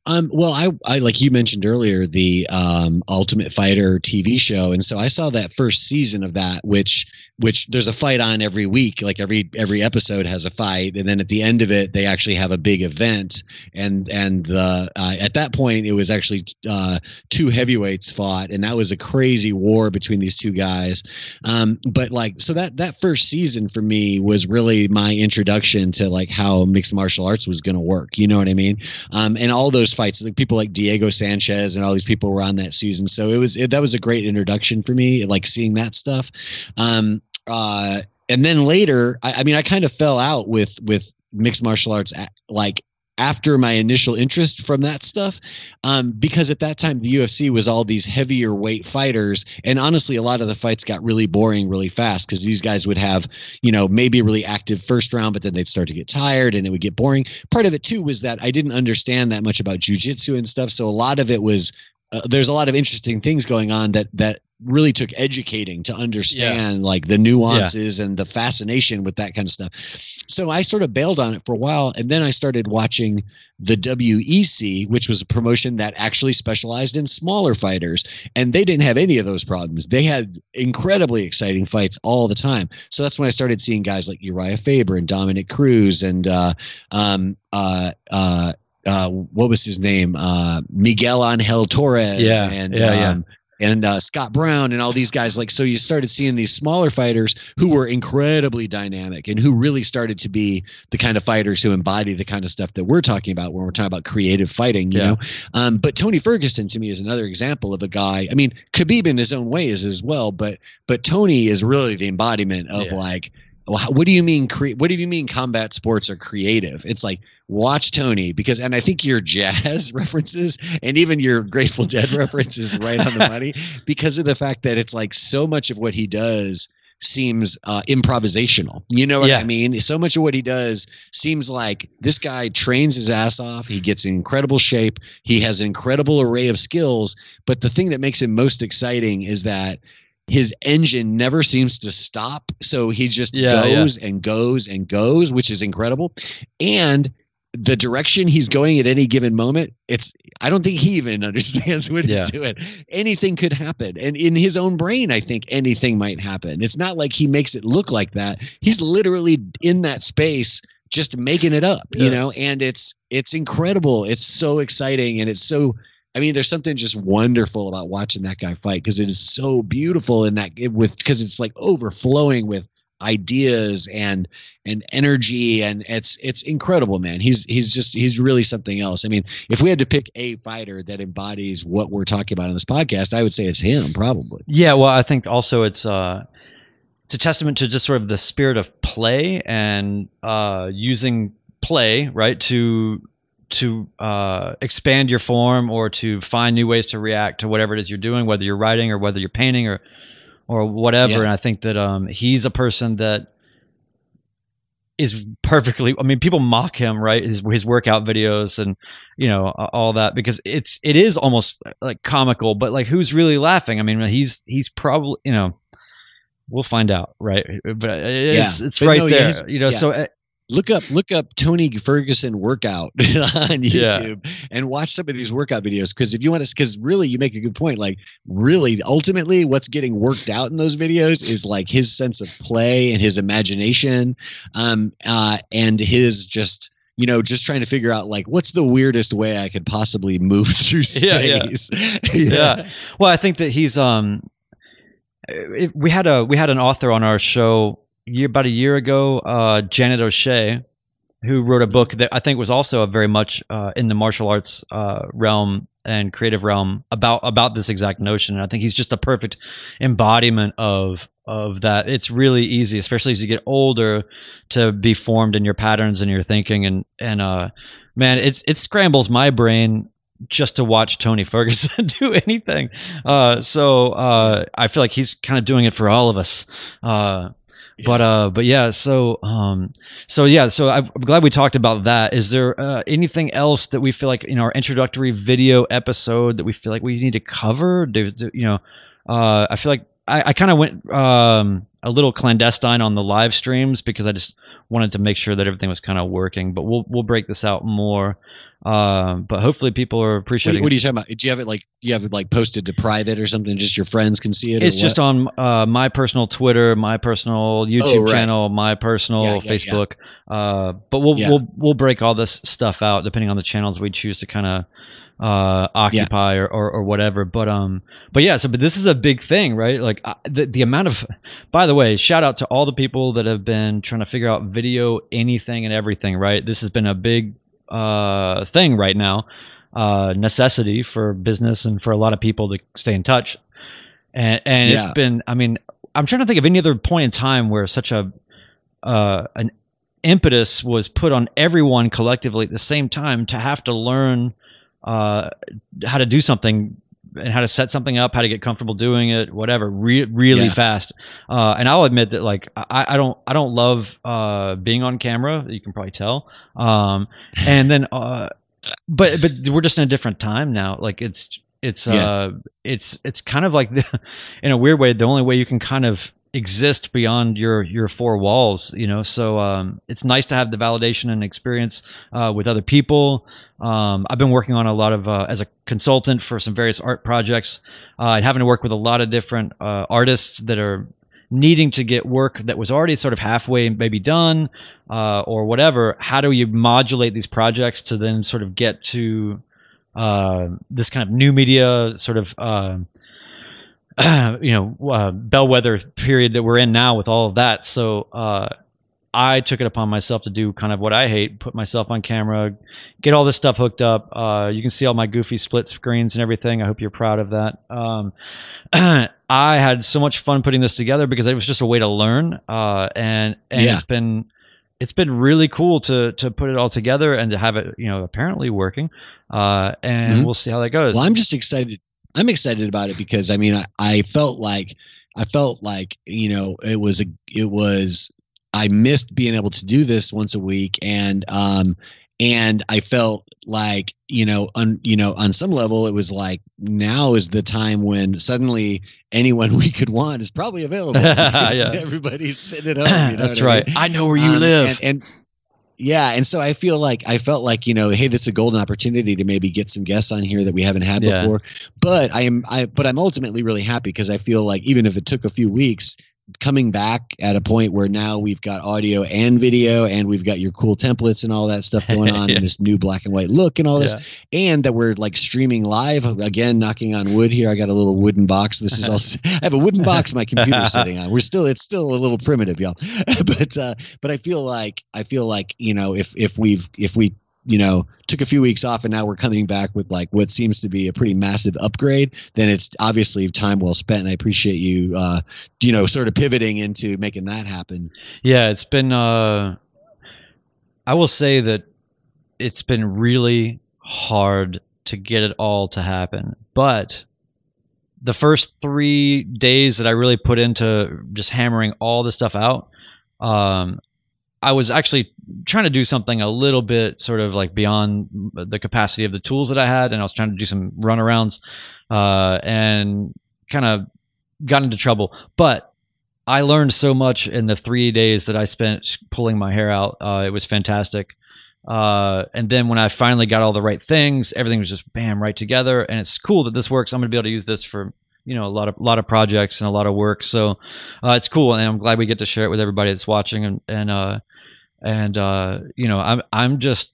Um, well, I, I like you mentioned earlier the um, Ultimate Fighter TV show, and so I saw that first season of that, which which there's a fight on every week like every every episode has a fight and then at the end of it they actually have a big event and and the uh, at that point it was actually uh, two heavyweights fought and that was a crazy war between these two guys. Um, but like so that that first season for me was really my introduction to like how mixed martial arts was going to work you know what i mean? Um, and all those fights like people like diego sanchez and all these people were on that season. So it was it, that was a great introduction for me like seeing that stuff. Um, uh, and then later, I, I mean, I kind of fell out with with mixed martial arts, like after my initial interest from that stuff um, because at that time the UFC was all these heavier weight fighters. And honestly a lot of the fights got really boring really fast because these guys would have you know maybe a really active first round but then they'd start to get tired and it would get boring. Part of it too was that I didn't understand that much about jujitsu and stuff. So a lot of it was uh, there's a lot of interesting things going on that that really took educating to understand yeah. like the nuances yeah. and the fascination with that kind of stuff. So I sort of bailed on it for a while and then I started watching the WEC, which was a promotion that actually specialized in smaller fighters and they didn't have any of those problems. They had incredibly exciting fights all the time. So that's when I started seeing guys like Uriah Faber and Dominick Cruz and uh, um, uh, uh, uh, what was his name? Uh, Miguel Angel Torres. Yeah, and yeah, yeah. And uh, Scott Brown and all these guys. Like, so you started seeing these smaller fighters who were incredibly dynamic and who really started to be the kind of fighters who embody the kind of stuff that we're talking about when we're talking about creative fighting, you yeah. know? Um, but Tony Ferguson to me is another example of a guy. I mean, Khabib in his own way is as well, but, but Tony is really the embodiment of yeah. like, what do you mean cre- what do you mean combat sports are creative it's like watch tony because and i think your jazz references and even your grateful dead references right on the money because of the fact that it's like so much of what he does seems uh, improvisational. You know what Yeah. I mean? So much of what he does seems like this guy trains his ass off. He gets in incredible shape. He has an incredible array of skills. But the thing that makes him most exciting is that his engine never seems to stop. So he just Yeah, yeah. goes and goes and goes, which is incredible. And the direction he's going at any given moment, it's I don't think he even understands what Yeah. he's doing. Anything could happen. And in his own brain, I think anything might happen. It's not like he makes it look like that. He's literally in that space just making it up, you know, and it's it's incredible. It's so exciting and it's so I mean, there's something just wonderful about watching that guy fight because it is so beautiful in that it, with because it's like overflowing with ideas and and energy and it's it's incredible man. He's he's just he's really something else. I mean if we had to pick a fighter that embodies what we're talking about in this podcast i would say it's him probably. Yeah, well, I think also it's uh, it's a testament to just sort of the spirit of play and uh, using play right to to uh, expand your form or to find new ways to react to whatever it is you're doing, whether you're writing or whether you're painting or or whatever. Yeah. And I think that um, he's a person that is perfectly. I mean, people mock him, right? His his workout videos and you know all that because it's it is almost like comical, but like who's really laughing? I mean, he's he's probably you know. We'll find out, right? But it's it's But right no, there, his- you know. yeah. So uh, look up look up tony ferguson workout on Yeah. youtube and watch some of these workout videos because if you want to because really you make a good point like really ultimately what's getting worked out in those videos is like his sense of play and his imagination um uh and his just you know just trying to figure out like what's the weirdest way i could possibly move through Yeah, yeah. space yeah. Well, I think that he's um it, we had a we had an author on our show year about a year ago, uh Janet O'Shea, who wrote a book that I think was also a very much uh, in the martial arts uh, realm and creative realm about about this exact notion. And I think he's just a perfect embodiment of of that. It's really easy, especially as you get older, to be formed in your patterns and your thinking. And and uh, man, it's it scrambles my brain just to watch Tony Ferguson do anything. Uh, so uh, I feel like he's kind of doing it for all of us. Uh, but uh, but yeah, so um, so yeah, so I'm glad we talked about that. Is there uh, anything else that we feel like in our introductory video episode that we feel like we need to cover? Do, do- you know, uh, I feel like I, I kind of went um, a little clandestine on the live streams because I just wanted to make sure that everything was kind of working. But we'll we'll break this out more. Um, but hopefully people are what, appreciating. what are you talking about do you have it like you have it like posted to private or something just your friends can see it it's what? just on uh, my personal Twitter, my personal YouTube Oh, right. channel, my personal Yeah, yeah, Facebook. Uh, but we'll Yeah. we'll we'll break all this stuff out depending on the channels we choose to kind of uh, occupy or, or or whatever. But um, but yeah. So, but this is a big thing, right? Like uh, the the amount of. By the way, shout out to all the people that have been trying to figure out video anything and everything. Right, this has been a big uh thing right now. Uh, necessity for business and for a lot of people to stay in touch and and it's Yeah. been i mean i'm trying to think of any other point in time where such a uh an impetus was put on everyone collectively at the same time to have to learn uh how to do something and how to set something up how to get comfortable doing it whatever re- really Yeah. fast uh and i'll admit that like i i don't i don't love uh being on camera you can probably tell um and then uh but but we're just in a different time now like it's it's Yeah. uh it's it's kind of like the, in a weird way the only way you can kind of exist beyond your your four walls you know? So um it's nice to have the validation and experience uh with other people. Um i've been working on a lot of uh, as a consultant for some various art projects. Uh and having to work with a lot of different uh artists that are needing to get work that was already sort of halfway maybe done uh, or whatever how do you modulate these projects to then sort of get to uh, this kind of new media sort of uh, you know uh, bellwether period that we're in now with all of that so uh, I took it upon myself to do kind of what I hate, put myself on camera, get all this stuff hooked up. Uh, you can see all my goofy split screens and everything. I hope you're proud of that. Um, I had so much fun putting this together because it was just a way to learn, uh, and and Yeah. it's been it's been really cool to to put it all together and to have it you know apparently working, uh, and Mhm. we'll see how that goes. Well, I'm just excited. I'm excited about it because I mean, I, I felt like I felt like you know it was a it was I missed being able to do this once a week, and um, and I felt like you know on you know on some level it was like now is the time when suddenly anyone we could want is probably available. yeah. Everybody's sitting at home. You know That's right. I, mean? I, know where you um, live. and, and yeah, and so I feel like I felt like you know, hey, this is a golden opportunity to maybe get some guests on here that we haven't had yeah. before. But I am, I but I'm ultimately really happy because I feel like even if it took a few weeks, coming back at a point where now we've got audio and video and we've got your cool templates and all that stuff going on yeah. and this new black and white look and all this yeah. and that we're like streaming live again knocking on wood here i got a little wooden box this is all i have a wooden box my computer's sitting on we're still it's still a little primitive y'all but uh but i feel like i feel like you know if if we've if we you know took a few weeks off and now we're coming back with like what seems to be a pretty massive upgrade then it's obviously time well spent and i appreciate you uh you know sort of pivoting into making that happen. Yeah it's been uh i will say that it's been really hard to get it all to happen but the first three days that i really put into just hammering all this stuff out um I was actually trying to do something a little bit sort of like beyond the capacity of the tools that I had, and I was trying to do some runarounds uh, and kind of got into trouble. But I learned so much in the three days that I spent pulling my hair out. Uh, it was fantastic. Uh, and then when I finally got all the right things, everything was just bam right together. And it's cool that this works. I'm to be able to use this for you know a lot of lot of projects and a lot of work. So uh, it's cool, and I'm glad we get to share it with everybody that's watching. And and uh, and uh, you know, I'm I'm just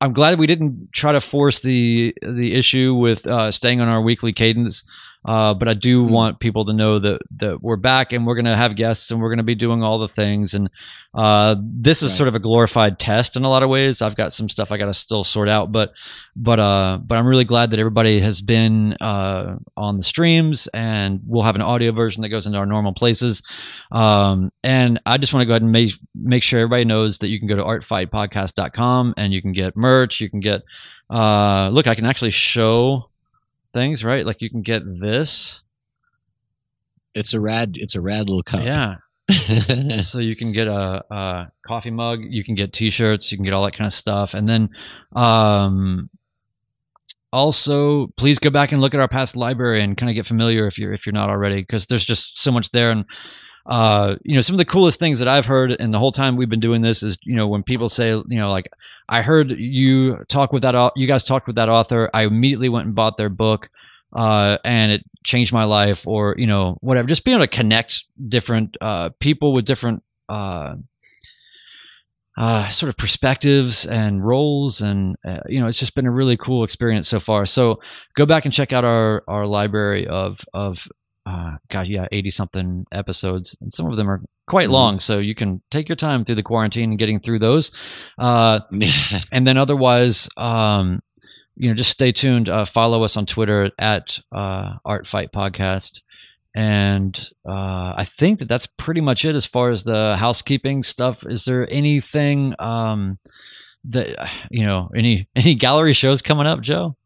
I'm glad we didn't try to force the the issue with uh, staying on our weekly cadence. Uh, but I do mm-hmm. want people to know that that we're back and we're going to have guests and we're going to be doing all the things. And uh, this is right. sort of a glorified test in a lot of ways. I've got some stuff I got to still sort out, but but uh, but I'm really glad that everybody has been uh, on the streams, and we'll have an audio version that goes into our normal places. Um, and I just want to go ahead and make make sure everybody knows that you can go to artfightpodcast.com and you can get merch. You can get uh, look, I can actually show things, right? Like you can get this. It's a rad. It's a rad little cup. Yeah. so you can get a, a, coffee mug, you can get T-shirts, you can get all that kind of stuff, and then um, also please go back and look at our past library and kind of get familiar if you're if you're not already, because there's just so much there. And uh, you know, some of the coolest things that I've heard in the whole time we've been doing this is you know when people say you know like I heard you talk with that you guys talked with that author, I immediately went and bought their book uh, and it changed my life or you know whatever. Just being able to connect different uh, people with different uh, uh, sort of perspectives and roles and uh, you know it's just been a really cool experience so far. So go back and check out our our library of of uh, god yeah 80 something episodes and some of them are quite mm-hmm. long so you can take your time through the quarantine and getting through those uh, and then otherwise um, you know, just stay tuned. Uh, follow us on Twitter at uh, Art Fight Podcast, and uh, I think that that's pretty much it as far as the housekeeping stuff. Is there anything um, that you know, any any gallery shows coming up, Joe?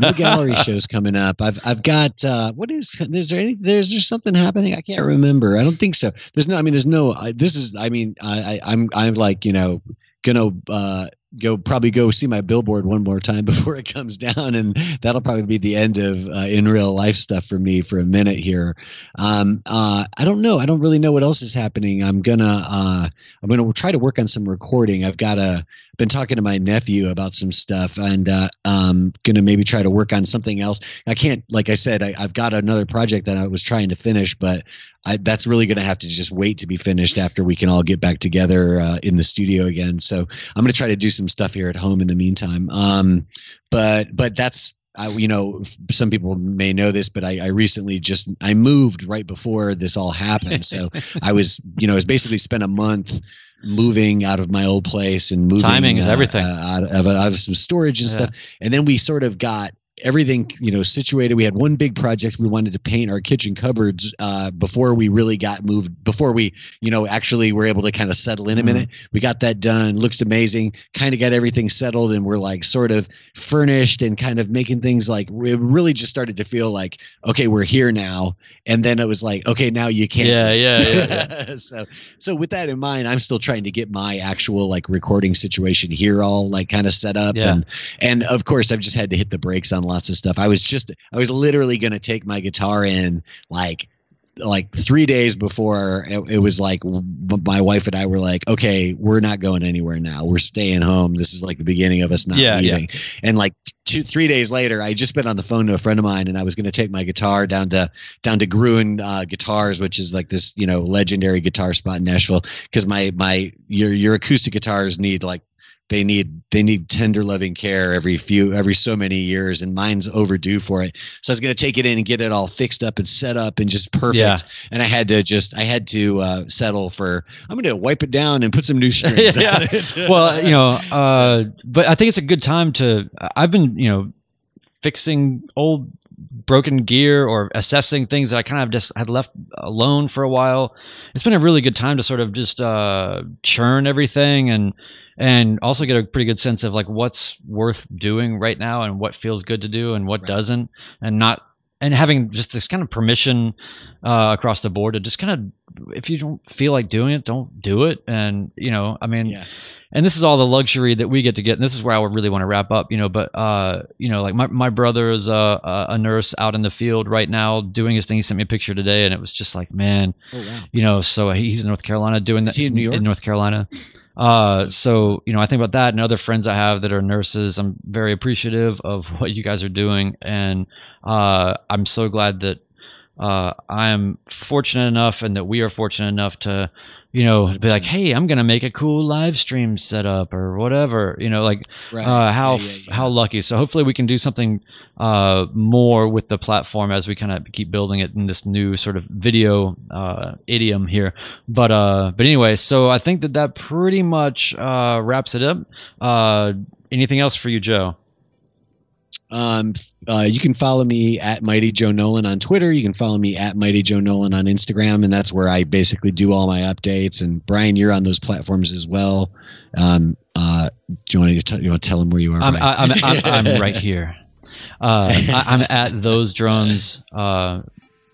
No gallery shows coming up. I've I've got uh, what is is there any there's there something happening? I can't remember. I don't think so. There's no. I mean, there's no. I, this is. I mean, I, I I'm I'm like you know gonna uh, go probably go see my billboard one more time before it comes down and that'll probably be the end of uh, in real life stuff for me for a minute here. Um, uh, i don't know. I don't really know what else is happening. I'm gonna uh, i'm gonna try to work on some recording. I've got a been talking to my nephew about some stuff and uh, i'm gonna maybe try to work on something else. I can't like i said I, i've got another project that i was trying to finish but I, that's really going to have to just wait to be finished after we can all get back together uh, in the studio again. So I'm going to try to do some stuff here at home in the meantime. Um, but but that's I, you know, some people may know this, but I, I, recently just I moved right before this all happened. So I was, you know, I was basically spent a month moving out of my old place and moving. Timing is uh, everything. Uh, out, of, out of some storage and yeah. stuff, and then we sort of got everything you know situated. We had one big project we wanted to paint our kitchen cupboards uh, before we really got moved. Before we you know actually were able to kind of settle in a minute. We got that done. Looks amazing. Kind of got everything settled, and we're like sort of furnished and kind of making things like we really just started to feel like okay, we're here now. And then it was like okay, now you can't. Yeah, yeah, yeah. yeah. so so with that in mind, I'm still trying to get my actual like recording situation here all like kind of set up Yeah. and and of course I've just had to hit the brakes on lots of stuff. I was just I was literally going to take my guitar in like like three days before it, it was like my wife and I were like, okay, we're not going anywhere now. We're staying home. This is like the beginning of us not Yeah, yeah. leaving. And like two, three days later, I just been on the phone to a friend of mine, and I was going to take my guitar down to down to Gruhn uh, Guitars, which is like this you know legendary guitar spot in Nashville, because my my your your acoustic guitars need like they need they need tender loving care every few every so many years and mine's overdue for it so i was going to take it in and get it all fixed up and set up and just perfect Yeah. and i had to just i had to uh, settle for i'm going to wipe it down and put some new strings Yeah. on it. well, you know, uh, but I think it's a good time to. I've been, you know, fixing old broken gear or assessing things that I kind of just had left alone for a while. It's been a really good time to sort of just uh, churn everything and and also get a pretty good sense of like what's worth doing right now and what feels good to do and what Right. doesn't, and not and having just this kind of permission uh, across the board to just kind of if you don't feel like doing it, don't do it. And you know, I mean, yeah and this is all the luxury that we get to get. And this is where I would really want to wrap up, you know. But uh, you know, like my, my brother is a, a nurse out in the field right now doing his thing. He sent me a picture today, and it was just like, man, oh wow you know. So he's in North Carolina doing that in New York? In North Carolina. Uh, so you know, I think about that and other friends I have that are nurses. I'm very appreciative of what you guys are doing, and uh, I'm so glad that uh, I'm fortunate enough, and that we are fortunate enough to, you know, be like, hey, I'm gonna make a cool live stream setup or whatever. You know, like right uh, how Yeah, yeah, yeah. how lucky. So hopefully we can do something uh, more with the platform as we kind of keep building it in this new sort of video uh, idiom here. But uh, but anyway, so I think that that pretty much uh, wraps it up. Uh, anything else for you, Joe? Um, uh, you can follow me at Mighty Joe Nolan on Twitter. You can follow me at Mighty Joe Nolan on Instagram, and that's where I basically do all my updates. And Brian, you're on those platforms as well. Um, uh, do you want to tell, you want to tell them where you are? I'm? I'm, I'm, I'm right here. Uh, I, I'm at those drones uh,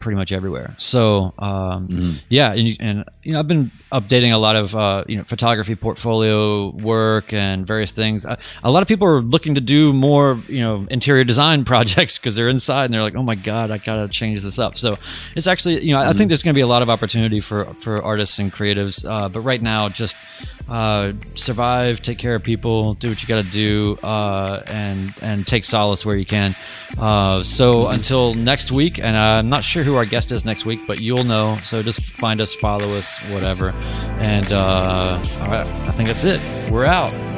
pretty much everywhere. So um, Mhm. yeah, and, you- and you know I've been updating a lot of uh, you know photography portfolio work and various things. Uh, a lot of people are looking to do more you know interior design projects because they're inside and they're like, oh my god, I gotta change this up. So it's actually you know I think there's going to be a lot of opportunity for for artists and creatives. Uh, but right now, just uh, survive, take care of people, do what you got to do, uh, and and take solace where you can. Uh, so until next week, and I'm not sure who our guest is next week, but you'll know. So just find us, follow us, whatever. And uh, all right, I think that's it. We're out.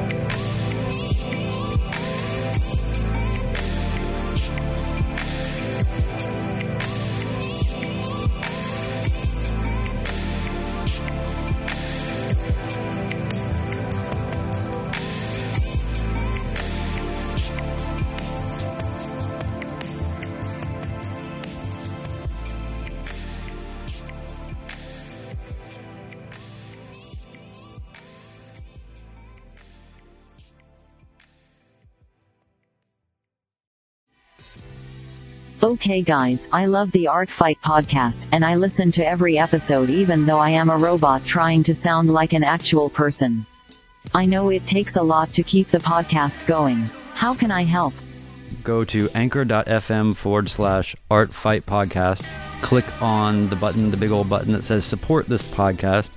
Okay guys, I love the Art Fight podcast, and I listen to every episode even though I am a robot trying to sound like an actual person. I know it takes a lot to keep the podcast going. How can I help? go to anchor.fm forward slash art fight podcast click on the button the big old button that says support this podcast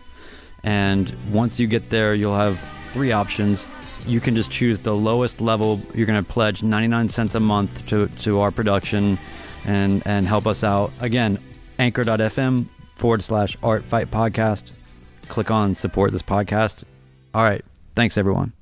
and once you get there you'll have three options you can just choose the lowest level you're going to pledge 99 cents a month to, to our production and and help us out. Again anchor.fm forward slash art fight podcast. Click on support this podcast. All right. Thanks everyone